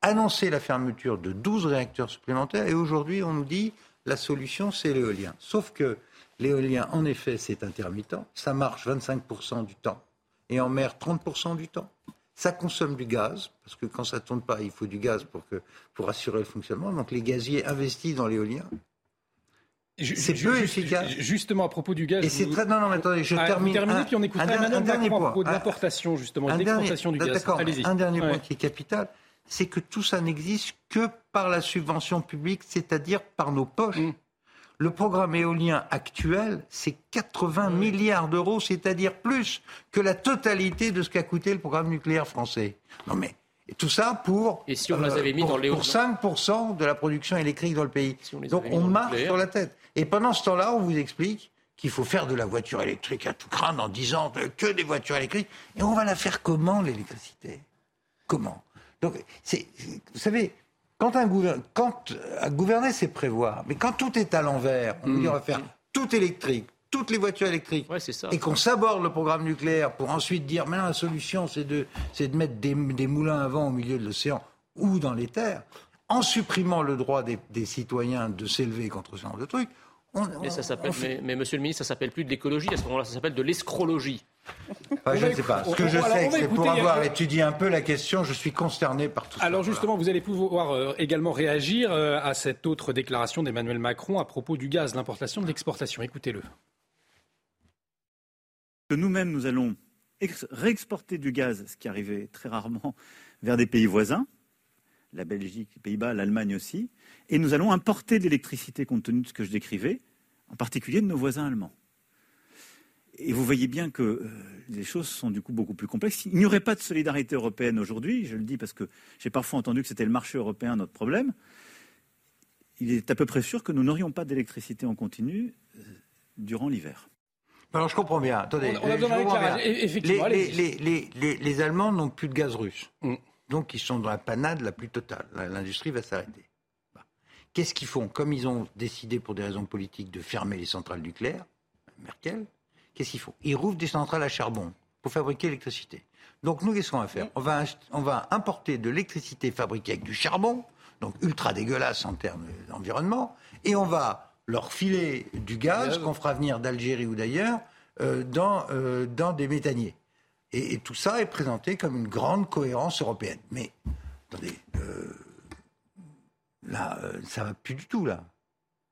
Annoncer la fermeture de 12 réacteurs supplémentaires et aujourd'hui on nous dit la solution c'est l'éolien. Sauf que l'éolien en effet c'est intermittent, ça marche 25% du temps et en mer 30% du temps. Ça consomme du gaz, parce que quand ça ne tourne pas, il faut du gaz pour, que, pour assurer le fonctionnement. Donc les gaziers investissent dans l'éolien. C'est peu efficace. Justement, à propos du gaz. Et c'est vous- très. Non, non, mais attendez, je Ah, vous termine. terminez, Un- puis on écoutera un der- Emmanuel un dernier Macron à point. propos de Un- l'importation, justement, de l'exportation du gaz. Allez-y. un dernier Ouais. point qui est capital, c'est que tout ça n'existe que par la subvention publique, c'est-à-dire par nos poches. Mm. Le programme éolien actuel, c'est 80 milliards d'euros, c'est-à-dire plus que la totalité de ce qu'a coûté le programme nucléaire français. Non mais et tout ça pour, Et si on les avait mis pour, dans pour 5% de la production électrique dans le pays. on Donc on marche sur la tête. Et pendant ce temps-là, on vous explique qu'il faut faire de la voiture électrique à tout craindre en disant euh, que des voitures électriques. Et on va la faire comment, l'électricité? Comment? Donc, c'est, vous savez, quand un, gouver- quand euh, gouverner, c'est prévoir. Mais quand tout est à l'envers, on nous dit on va faire tout électrique, toutes les voitures électriques, et qu'on saborde le programme nucléaire pour ensuite dire maintenant la solution, c'est de, c'est de mettre des, des moulins à vent au milieu de l'océan ou dans les terres, en supprimant le droit des, des citoyens de s'élever contre ce genre de trucs. On- Mais, ça on- s'appelle, on fait- mais, mais monsieur le ministre, ça s'appelle plus de l'écologie. À ce moment-là, ça s'appelle de l'escrologie. Enfin, je ne sais pas. Ce que je sais, c'est pour avoir euh, étudié un peu la question, je suis consterné par tout ça. Alors justement, vous allez pouvoir euh, également réagir euh, à cette autre déclaration d'Emmanuel Macron à propos du gaz, l'importation de l'exportation. Écoutez-le. que nous-mêmes, nous allons ex- réexporter du gaz, ce qui arrivait très rarement, vers des pays voisins, la Belgique, les Pays-Bas, l'Allemagne aussi, et nous allons importer de l'électricité compte tenu de ce que je décrivais, en particulier de nos voisins allemands. Et vous voyez bien que euh, les choses sont du coup beaucoup plus complexes. Il n'y aurait pas de solidarité européenne aujourd'hui, je le dis parce que j'ai parfois entendu que c'était le marché européen notre problème. Il est à peu près sûr que nous n'aurions pas d'électricité en continu euh, durant l'hiver. Alors je comprends bien. Attendez, On a- on a je besoin d'un. E- effectivement, les, les, les, les- les Allemands n'ont plus de gaz russe. Mm. Donc ils sont dans la panade la plus totale. L'industrie va s'arrêter. Qu'est-ce qu'ils font Comme ils ont décidé pour des raisons politiques de fermer les centrales nucléaires, Merkel, qu'est-ce qu'ils font Ils rouvrent des centrales à charbon pour fabriquer l'électricité. Donc nous, qu'est-ce qu'on va faire on va, on va importer de l'électricité fabriquée avec du charbon, donc ultra dégueulasse en termes d'environnement, et on va leur filer du gaz qu'on fera venir d'Algérie ou d'ailleurs euh, dans, euh, dans des méthaniers. Et, et tout ça est présenté comme une grande cohérence européenne. Mais attendez, euh, là, euh, ça va plus du tout là.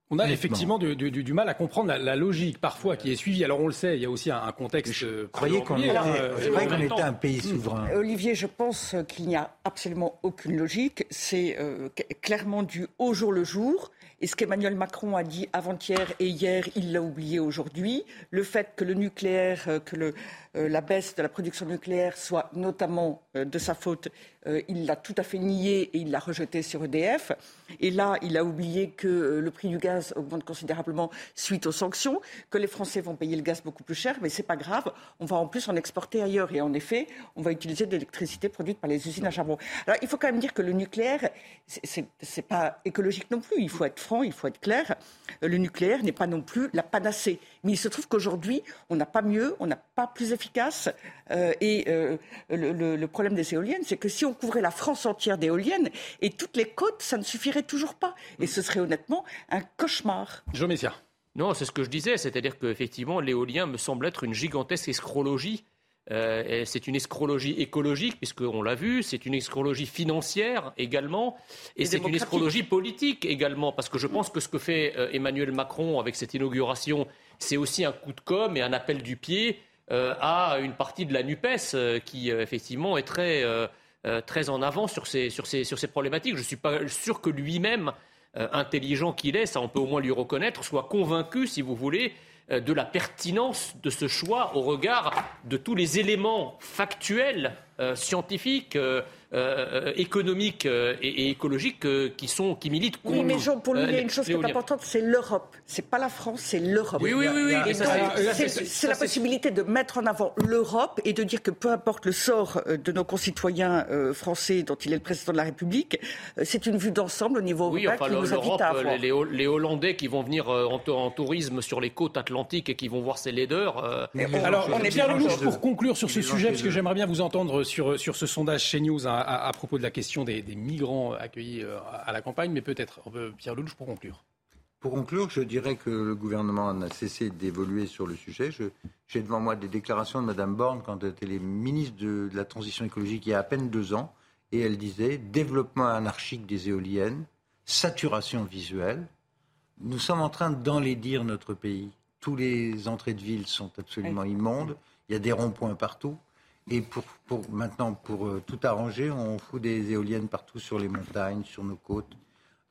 On a effectivement du, du, du, mal à comprendre la, la, logique parfois qui est suivie. Alors on le sait, il y a aussi un, un contexte. Je croyais qu'on était, euh, était, un pays souverain. Olivier, je pense qu'il n'y a absolument aucune logique. C'est euh, clairement du au jour le jour. Et ce qu'Emmanuel Macron a dit avant-hier et hier, il l'a oublié aujourd'hui. Le fait que le nucléaire, euh, que le, euh, la baisse de la production nucléaire soit notamment euh, de sa faute, euh, il l'a tout à fait nié et il l'a rejeté sur EDF. Et là, il a oublié que le prix du gaz augmente considérablement suite aux sanctions, que les Français vont payer le gaz beaucoup plus cher, mais c'est pas grave. On va en plus en exporter ailleurs. Et en effet, on va utiliser de l'électricité produite par les usines à charbon. Alors, il faut quand même dire que le nucléaire, c'est pas écologique non plus. Il faut être franc, il faut être clair. Le nucléaire n'est pas non plus la panacée. Mais il se trouve qu'aujourd'hui, on n'a pas mieux, on n'a pas plus efficace. Euh, et euh, le, le, problème des éoliennes, c'est que si on couvrait la France entière d'éoliennes et toutes les côtes, ça ne suffirait toujours pas. Et ce serait honnêtement un cauchemar. Jean Messia. Non, c'est ce que je disais, c'est-à-dire qu'effectivement, l'éolien me semble être une gigantesque escrologie. Euh, c'est une escrologie écologique, puisqu'on l'a vu, c'est une escrologie financière également, et, et c'est une escrologie politique également, parce que je pense que ce que fait euh, Emmanuel Macron avec cette inauguration, c'est aussi un coup de com' et un appel du pied euh, à une partie de la NUPES euh, qui, euh, effectivement, est très, très en avant sur ces, sur, ces, sur ces problématiques. Je ne suis pas sûr que lui-même, intelligent qu'il est, ça on peut au moins lui reconnaître, soit convaincu, si vous voulez, de la pertinence de ce choix au regard de tous les éléments factuels, scientifiques, euh, économiques euh, et, écologiques euh, qui, sont, qui militent contre. Oui, mais Jean, pour lui, il y a une chose qui est importante, c'est l'Europe. C'est pas la France, c'est l'Europe. Oui, oui, oui. oui c'est la possibilité de mettre en avant l'Europe et de dire que peu importe le sort de nos concitoyens français dont il est le président de la République, c'est une vue d'ensemble au niveau européen qui nous invite à avoir. Les, les, Hollandais qui vont venir en, en, tourisme sur les côtes atlantiques et qui vont voir ces laideurs. Alors, on est Pierre Lelouch, pour conclure sur ce sujet, parce que j'aimerais bien vous entendre sur, ce sondage chez News à, propos de la question des, migrants accueillis euh, à la campagne, mais peut-être Pierre Lelouch pour conclure. Pour conclure, je dirais que le gouvernement n'a cessé d'évoluer sur le sujet. J'ai devant moi des déclarations de Mme Borne quand elle était ministre de, de la Transition écologique il y a à peine deux ans, et elle disait développement anarchique des éoliennes, saturation visuelle. Nous sommes en train d'enlaidir notre pays. Tous les entrées de ville sont absolument immondes. Il y a des ronds-points partout. Et pour, pour maintenant, pour euh, tout arranger, on fout des éoliennes partout sur les montagnes, sur nos côtes.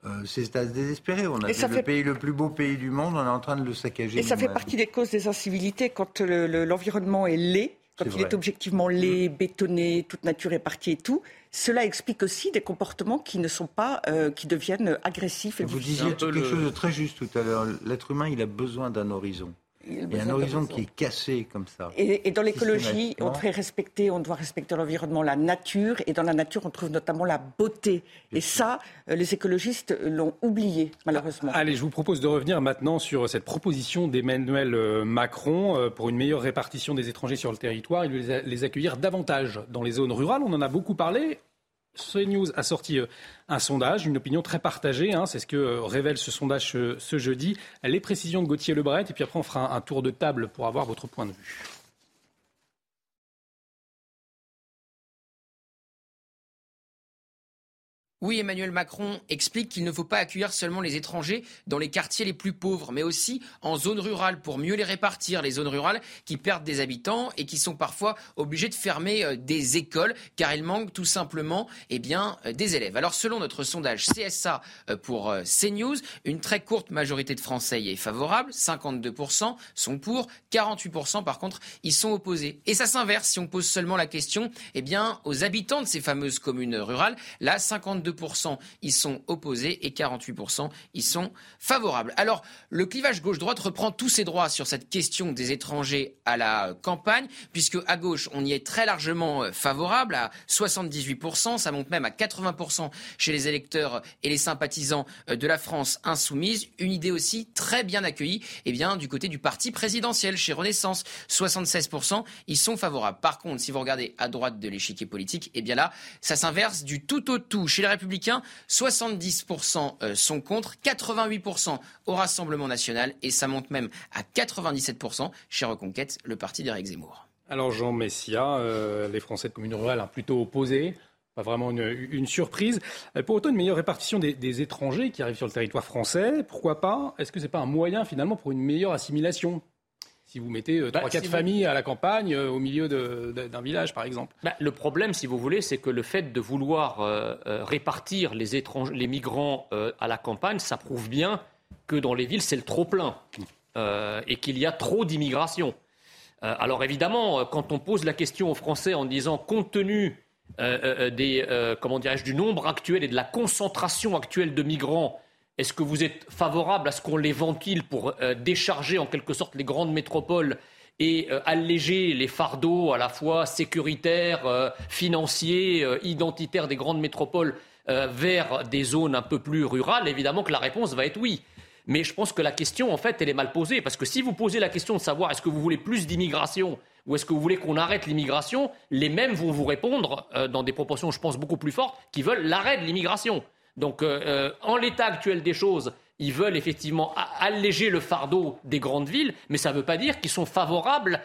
Euh, c'est à se désespérer. On a le pays, le plus beau pays du monde, on est en train de le saccager. Et ça fait partie des causes des incivilités quand l'environnement est laid, quand il est objectivement laid, bétonné, toute nature est partie et tout. Cela explique aussi des comportements qui ne sont pas, euh, qui deviennent agressifs et Vous disiez quelque chose de très juste tout à l'heure. L'être humain, il a besoin d'un horizon. Il y a un horizon qui est cassé comme ça. Et, dans l'écologie, on devrait respecter, on doit respecter l'environnement, la nature. Et dans la nature, on trouve notamment la beauté. Et ça, euh, les écologistes l'ont oublié, malheureusement. Allez, je vous propose de revenir maintenant sur cette proposition d'Emmanuel euh, Macron euh, pour une meilleure répartition des étrangers sur le territoire et les accueillir davantage dans les zones rurales. On en a beaucoup parlé. CNews a sorti euh, un sondage, une opinion très partagée. Hein, c'est ce que euh, révèle ce sondage ce, jeudi. Les précisions de Gauthier Lebret. Et puis après, on fera un tour de table pour avoir votre point de vue. Oui, Emmanuel Macron explique qu'il ne faut pas accueillir seulement les étrangers dans les quartiers les plus pauvres, mais aussi en zone rurale pour mieux les répartir, les zones rurales qui perdent des habitants et qui sont parfois obligées de fermer euh, des écoles car il manque tout simplement eh bien, euh, des élèves. Alors selon notre sondage CSA euh, pour CNews, une très courte majorité de Français y est favorable, 52% sont pour, 48% par contre y sont opposés. Et ça s'inverse si on pose seulement la question eh bien, aux habitants de ces fameuses communes rurales. Là, 52 y sont opposés et 48% y sont favorables. Alors, le clivage gauche-droite reprend tous ses droits sur cette question des étrangers à la campagne, puisque à gauche, on y est très largement euh, favorable, à 78%, ça monte même à 80% chez les électeurs et les sympathisants euh, de la France insoumise. Une idée aussi très bien accueillie eh bien, du côté du parti présidentiel, chez Renaissance, 76%, ils sont favorables. Par contre, si vous regardez à droite de l'échiquier politique, eh bien là, ça s'inverse du tout au tout. Chez les républicains, 70% euh, sont contre, 88% au Rassemblement national et ça monte même à 97% chez Reconquête, le parti d'Éric Zemmour. Alors Jean Messia, euh, les Français de communes rurales, plutôt opposés pas vraiment une, surprise. Euh, pour autant, une meilleure répartition des, étrangers qui arrivent sur le territoire français, pourquoi pas? Est-ce que ce n'est pas un moyen finalement pour une meilleure assimilation? Si vous mettez euh, bah, trois, quatre familles à la campagne, euh, au milieu d'un village, par exemple. Bah, le problème, si vous voulez, c'est que le fait de vouloir répartir les, étrangers, les migrants à la campagne, ça prouve bien que dans les villes, c'est le trop-plein et qu'il y a trop d'immigration. alors évidemment, quand on pose la question aux Français en disant, compte tenu euh, euh, des, euh, comment dirais-je, du nombre actuel et de la concentration actuelle de migrants, est-ce que vous êtes favorable à ce qu'on les ventile pour décharger en quelque sorte les grandes métropoles et alléger les fardeaux à la fois sécuritaires, financiers, identitaires des grandes métropoles vers des zones un peu plus rurales? Évidemment que la réponse va être oui. Mais je pense que la question, en fait, elle est mal posée. Parce que si vous posez la question de savoir est-ce que vous voulez plus d'immigration ou est-ce que vous voulez qu'on arrête l'immigration Les mêmes vont vous répondre, euh, dans des proportions, je pense, beaucoup plus fortes, qui veulent l'arrêt de l'immigration. Donc, euh, euh, en l'état actuel des choses, ils veulent effectivement alléger le fardeau des grandes villes, mais ça ne veut pas dire qu'ils sont favorables,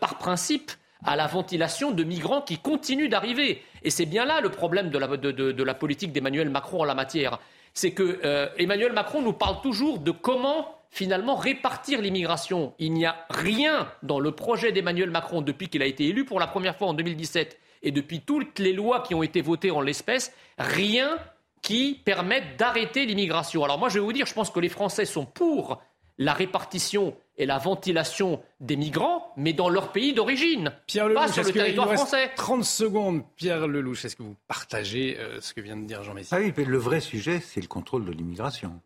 par principe, à la ventilation de migrants qui continuent d'arriver. Et c'est bien là le problème de la, de la politique d'Emmanuel Macron en la matière. C'est que Emmanuel Macron nous parle toujours de comment finalement répartir l'immigration. Il n'y a rien dans le projet d'Emmanuel Macron depuis qu'il a été élu pour la première fois en 2017 et depuis toutes les lois qui ont été votées en l'espèce, rien qui permette d'arrêter l'immigration. Alors moi je vais vous dire, je pense que les Français sont pour la répartition et la ventilation des migrants, mais dans leur pays d'origine, pas sur le territoire français. 30 secondes, Pierre Lelouch, est-ce que vous partagez euh, ce que vient de dire Jean Messi Ah oui, mais le vrai sujet, c'est le contrôle de l'immigration.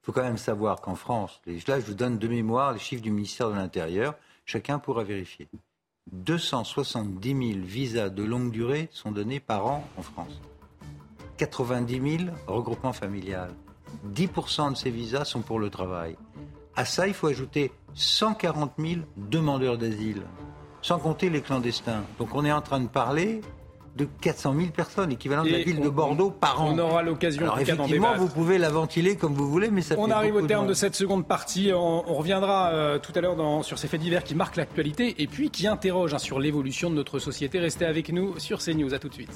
Il faut quand même savoir qu'en France, là je vous donne de mémoire les chiffres du ministère de l'Intérieur, chacun pourra vérifier. 270 000 visas de longue durée sont donnés par an en France. 90 000 regroupements familiales. 10% de ces visas sont pour le travail. À ça, il faut ajouter 140 000 demandeurs d'asile, sans compter les clandestins. Donc on est en train de parler de 400 000 personnes, équivalent de la ville de Bordeaux par an. On aura l'occasion Alors effectivement, vous pouvez la ventiler comme vous voulez, mais ça On arrive au terme de, cette seconde partie. On, reviendra euh, tout à l'heure sur ces faits divers qui marquent l'actualité et puis qui interrogent hein, sur l'évolution de notre société. Restez avec nous sur CNews. À tout de suite.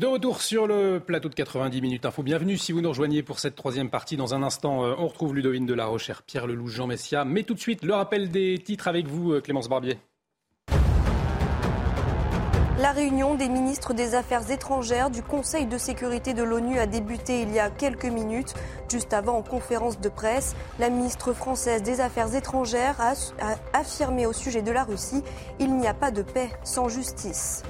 De retour sur le plateau de 90 minutes info. Bienvenue si vous nous rejoignez pour cette troisième partie. Dans un instant, euh, on retrouve Ludovine de la Rochère, Pierre Lelouch, Jean Messia. Mais tout de suite, le rappel des titres avec vous, euh, Clémence Barbier. La réunion des ministres des Affaires étrangères du Conseil de sécurité de l'ONU a débuté il y a quelques minutes. Juste avant, en conférence de presse, la ministre française des Affaires étrangères a, affirmé au sujet de la Russie Il n'y a pas de paix sans justice.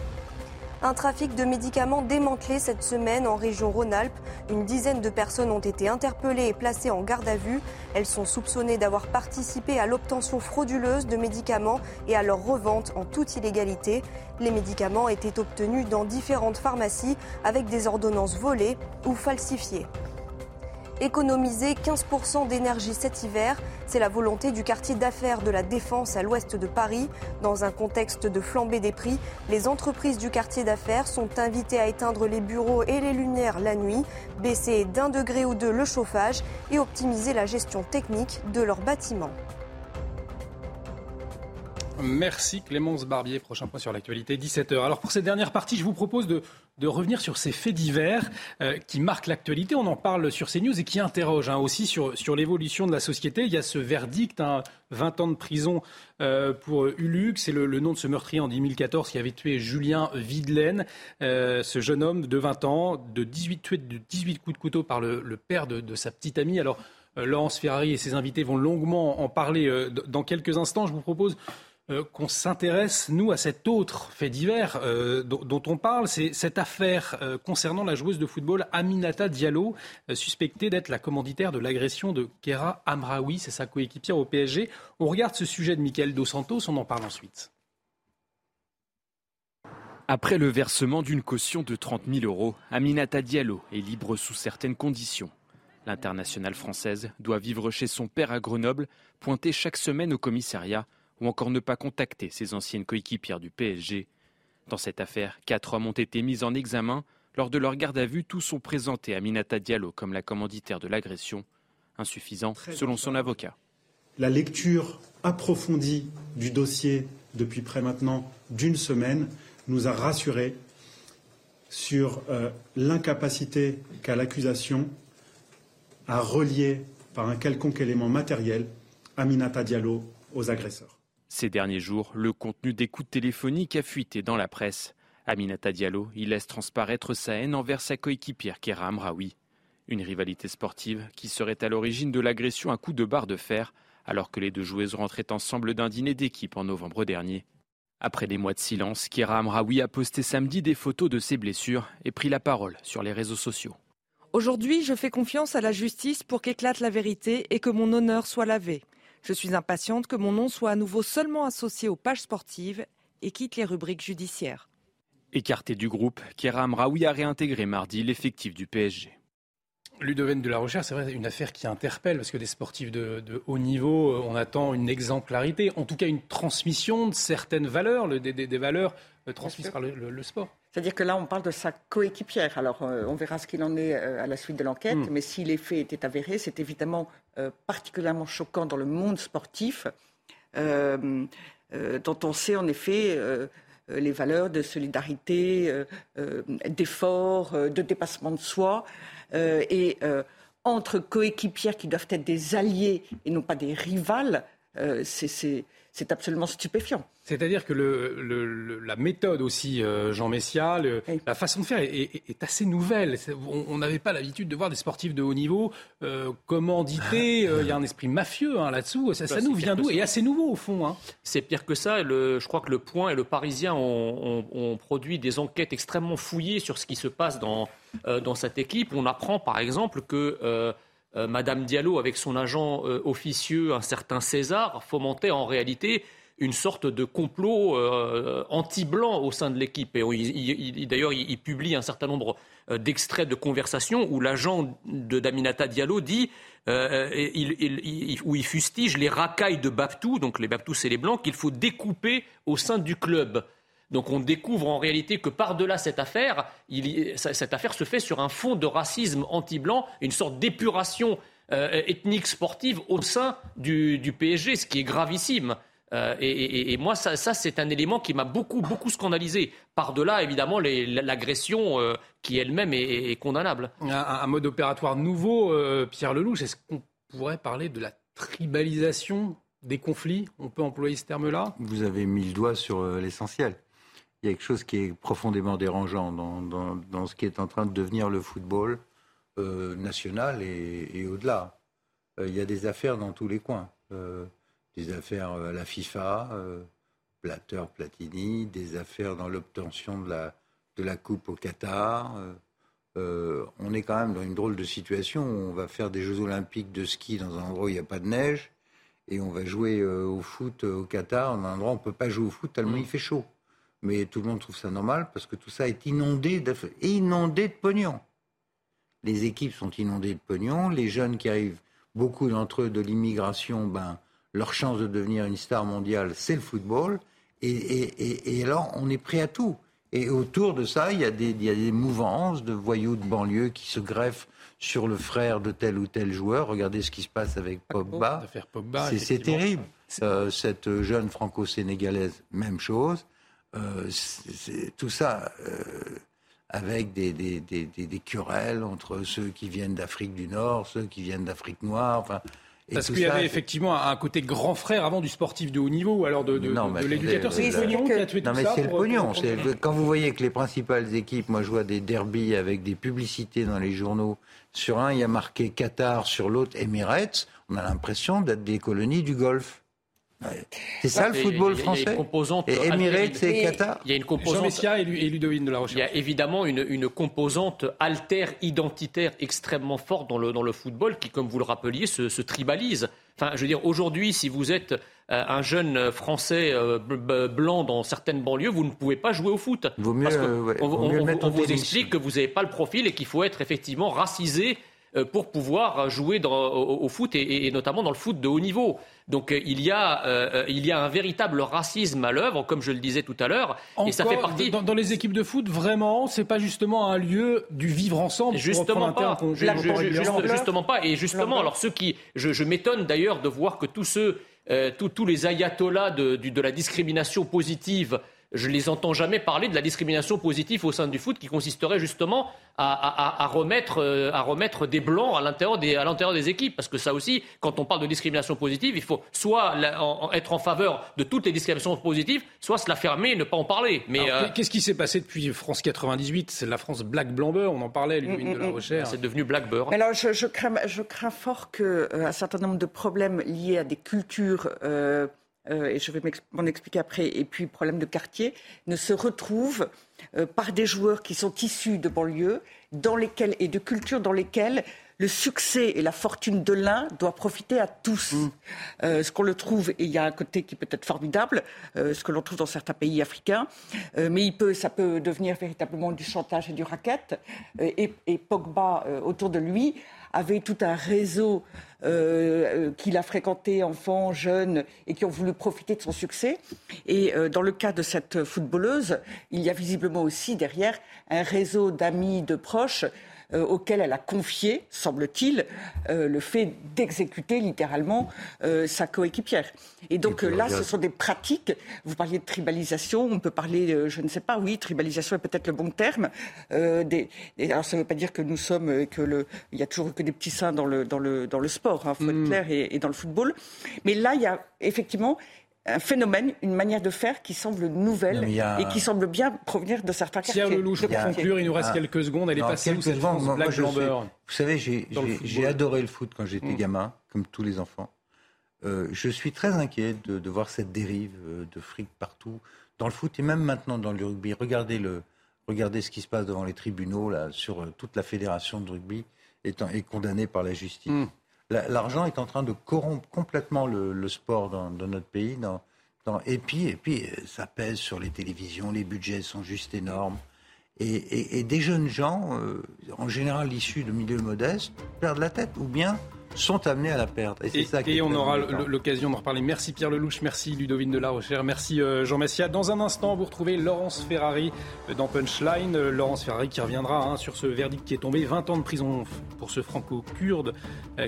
Un trafic de médicaments démantelé cette semaine en région Rhône-Alpes. Une dizaine de personnes ont été interpellées et placées en garde à vue. Elles sont soupçonnées d'avoir participé à l'obtention frauduleuse de médicaments et à leur revente en toute illégalité. Les médicaments étaient obtenus dans différentes pharmacies avec des ordonnances volées ou falsifiées. Économiser 15% d'énergie cet hiver, c'est la volonté du quartier d'affaires de la Défense à l'ouest de Paris. Dans un contexte de flambée des prix, les entreprises du quartier d'affaires sont invitées à éteindre les bureaux et les lumières la nuit, baisser d'un degré ou deux le chauffage et optimiser la gestion technique de leurs bâtiments. Merci Clémence Barbier. Prochain point sur l'actualité, 17h. Alors pour cette dernière partie, je vous propose de, revenir sur ces faits divers euh, qui marquent l'actualité. On en parle sur CNews et qui interrogent hein, aussi sur, sur l'évolution de la société. Il y a ce verdict, 20 ans de prison euh, pour Ulux. C'est le, nom de ce meurtrier en 2014 qui avait tué Julien Videlaine, euh, ce jeune homme de 20 ans, de 18, tué de 18 coups de couteau par le, père de, de, sa petite amie. Alors Laurence Ferrari et ses invités vont longuement en parler dans quelques instants. Je vous propose euh, qu'on s'intéresse, nous, à cet autre fait divers euh, dont, on parle. C'est cette affaire euh, concernant la joueuse de football Aminata Diallo, suspectée d'être la commanditaire de l'agression de Kera Amraoui, c'est sa coéquipière au PSG. On regarde ce sujet de Michael Dos Santos, on en parle ensuite. Après le versement d'une caution de 30 000 euros, Aminata Diallo est libre sous certaines conditions. L'internationale française doit vivre chez son père à Grenoble, pointer chaque semaine au commissariat ou encore ne pas contacter ses anciennes coéquipières du PSG. Dans cette affaire, quatre hommes ont été mis en examen. Lors de leur garde à vue, tous sont présentés à Minata Diallo comme la commanditaire de l'agression. Insuffisant, selon son avocat. La lecture approfondie du dossier depuis près maintenant d'une semaine, nous a rassurés sur euh, l'incapacité qu'a l'accusation à relier par un quelconque élément matériel Aminata Diallo aux agresseurs. Ces derniers jours, le contenu d'écoute téléphonique a fuité dans la presse. Aminata Diallo y laisse transparaître sa haine envers sa coéquipière Kera Amraoui. Une rivalité sportive qui serait à l'origine de l'agression à coups de barre de fer alors que les deux joueuses rentraient ensemble d'un dîner d'équipe en novembre dernier. Après des mois de silence, Kera Amraoui a posté samedi des photos de ses blessures et pris la parole sur les réseaux sociaux. Aujourd'hui, je fais confiance à la justice pour qu'éclate la vérité et que mon honneur soit lavé. Je suis impatiente que mon nom soit à nouveau seulement associé aux pages sportives et quitte les rubriques judiciaires. Écarté du groupe, Kera Amraoui a réintégré mardi l'effectif du PSG. Ludoven de la Recherche, c'est vrai, une affaire qui interpelle parce que des sportifs de, haut niveau, euh, on attend une exemplarité, en tout cas une transmission de certaines valeurs, des, valeurs euh, transmises par le, sport. C'est-à-dire que là, on parle de sa coéquipière. Alors, euh, on verra ce qu'il en est à la suite de l'enquête, hmm. mais si les faits étaient avérés, c'est évidemment particulièrement choquant dans le monde sportif, dont on sait en effet les valeurs de solidarité, d'effort, de dépassement de soi. Euh, et euh, entre coéquipières qui doivent être des alliés et non pas des rivales, euh, c'est absolument stupéfiant. C'est-à-dire que la méthode aussi, Jean Messia, la façon de faire est, assez nouvelle. On n'avait pas l'habitude de voir des sportifs de haut niveau euh, commandités. Il y a un esprit mafieux hein, là-dessous. Ça, bah, nous vient d'où Et assez nouveau au fond. Hein. C'est pire que ça. je crois que Le Point et Le Parisien ont, produit des enquêtes extrêmement fouillées sur ce qui se passe dans, euh, dans cette équipe. On apprend par exemple que... Euh, Madame Diallo, avec son agent officieux, un certain César, fomentait en réalité une sorte de complot euh, anti-blanc au sein de l'équipe. D'ailleurs, il, publie un certain nombre euh, d'extraits de conversations où l'agent de Daminata Diallo dit, euh, où il fustige les racailles de Baptou, donc les Baptou c'est les blancs, qu'il faut découper au sein du club. Donc on découvre en réalité que par-delà cette affaire, cette affaire se fait sur un fond de racisme anti-blanc, une sorte d'épuration ethnique sportive au sein du, du PSG, ce qui est gravissime. Euh, et, moi, ça, c'est un élément qui m'a beaucoup, beaucoup scandalisé. Par-delà, évidemment, l'agression euh, qui elle-même est, condamnable. Un, mode opératoire nouveau, euh, Pierre Lelouch, est-ce qu'on pourrait parler de la tribalisation des conflits? On peut employer ce terme-là? Vous avez mis le doigt sur l'essentiel. Il y a quelque chose qui est profondément dérangeant dans, dans, ce qui est en train de devenir le football national et, et au-delà. il y a des affaires dans tous les coins des affaires à la FIFA, euh, Blatter, Platini, des affaires dans l'obtention de la, de la Coupe au Qatar. Euh, euh, on est quand même dans une drôle de situation où on va faire des Jeux olympiques de ski dans un endroit où il n'y a pas de neige et on va jouer au foot au Qatar dans un endroit où on ne peut pas jouer au foot tellement il fait chaud. Mais tout le monde trouve ça normal parce que tout ça est inondé de, inondé de pognon. Les équipes sont inondées de pognon, les jeunes qui arrivent, beaucoup d'entre eux de l'immigration, ben, leur chance de devenir une star mondiale, c'est le football. Et, alors, on est prêt à tout. Et autour de ça, il y, a des, il y, a des, mouvances de voyous de banlieue qui se greffent sur le frère de tel ou tel joueur. Regardez ce qui se passe avec Pogba. C'est terrible. Euh, cette jeune franco-sénégalaise, même chose. Euh, tout ça euh, avec des, des, des, des, querelles entre ceux qui viennent d'Afrique du Nord, ceux qui viennent d'Afrique noire. Enfin, parce qu'il y avait effectivement un côté grand frère avant du sportif de haut niveau, alors de, l'éducateur. C'est le pognon qui a tué non, mais c'est le pognon. Quand vous voyez que les principales équipes, moi je vois des derbies avec des publicités dans les journaux. Sur un, il y a marqué Qatar, sur l'autre Emirates. On a l'impression d'être des colonies du Golfe. C'est ça le football français. Et Emirates et Qatar. Il y a une composante. Et Ludovine de la Recherche. Il y a évidemment une, une composante alter identitaire extrêmement forte dans le, dans le football qui, comme vous le rappeliez, se, se tribalise. Enfin, je veux dire, aujourd'hui, si vous êtes euh, un jeune Français euh, blanc dans certaines banlieues, vous ne pouvez pas jouer au foot. Vaut mieux, parce on, vous explique que vous n'avez pas le profil et qu'il faut être effectivement racisé pour pouvoir jouer au, foot et, notamment dans le foot de haut niveau. Donc il y a, il y a un véritable racisme à l'œuvre, comme je le disais tout à l'heure, et ça fait partie. Dans, les équipes de foot, vraiment, c'est pas justement un lieu du vivre ensemble. Justement pas. justement pas. Et justement, alors ceux qui, je, je m'étonne d'ailleurs de voir que tous ceux euh, tous les ayatollahs de, la discrimination positive je ne les entends jamais parler de la discrimination positive au sein du foot qui consisterait justement à, remettre, euh, à remettre, des blancs à l'intérieur des, des, équipes. Parce que ça aussi, quand on parle de discrimination positive, il faut soit être en faveur de toutes les discriminations positives, soit se la fermer et ne pas en parler. Mais euh, Qu'est-ce qui s'est passé depuis France 98 C'est la France Black Blamber, on en parlait, Ludwig de la Rochère. C'est devenu Black Beurre. Alors je, crains, je, crains, fort qu'un euh, certain nombre de problèmes liés à des cultures euh, et je vais m'en expliquer après, et puis problème de quartier, ne se retrouvent euh, par des joueurs qui sont issus de banlieues dans lesquels, et de cultures dans lesquelles le succès et la fortune de l'un doivent profiter à tous. Mm. Euh, ce qu'on le trouve, et il y a un côté qui peut être formidable, ce que l'on trouve dans certains pays africains, mais il peut, ça peut devenir véritablement du chantage et du racket. et, et Pogba, autour de lui, avait tout un réseau euh, qu'il a fréquenté enfant, jeune, et qui ont voulu profiter de son succès. Et euh, dans le cas de cette footballeuse, il y a visiblement aussi derrière un réseau d'amis, de proches euh, auquel elle a confié, semble-t-il, euh, le fait d'exécuter littéralement euh, sa coéquipière. Et donc là, ce sont des pratiques. Vous parliez de tribalisation, on peut parler, je ne sais pas, oui, tribalisation est peut-être le bon terme. Des, alors ça ne veut pas dire que nous sommes, que le, il y a toujours que des petits seins dans le, dans le, dans le sport, il hein, faut être mm. clair, et, dans le football. Mais là, il y a effectivement un phénomène, une manière de faire qui semble nouvelle et qui semble bien provenir de certains quartiers. Pierre Lelouch, pour conclure, il nous reste quelques secondes. Elle est passée où cette France Black Vous savez, j'ai adoré le foot quand j'étais mm. gamin, comme tous les enfants. Euh, je suis très inquiet de, voir cette dérive euh, de fric partout dans le foot et même maintenant dans le rugby. Regardez, le, regardez ce qui se passe devant les tribunaux là, sur euh, toute la fédération de rugby est, est condamnée par la justice. Mm. L'argent est en train de corrompre complètement le, sport dans, notre pays. Et, puis, et puis, ça pèse sur les télévisions, les budgets sont juste énormes. Et, des jeunes gens, euh, en général issus de milieux modestes, perdent la tête. Ou bien sont amenés à la perdre. Et, ça et on aura l'occasion d'en reparler. Merci Pierre Lelouch, merci Ludovine de la Rochère, merci euh, Jean Messia. Dans un instant, vous retrouvez Laurence Ferrari euh, dans Punchline. Euh, Laurence Ferrari qui reviendra hein, sur ce verdict qui est tombé. 20 ans de prison pour ce franco-kurde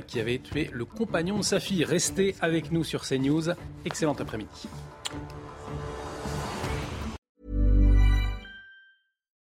qui avait tué le compagnon de sa fille. Restez avec nous sur CNews. Excellent après-midi.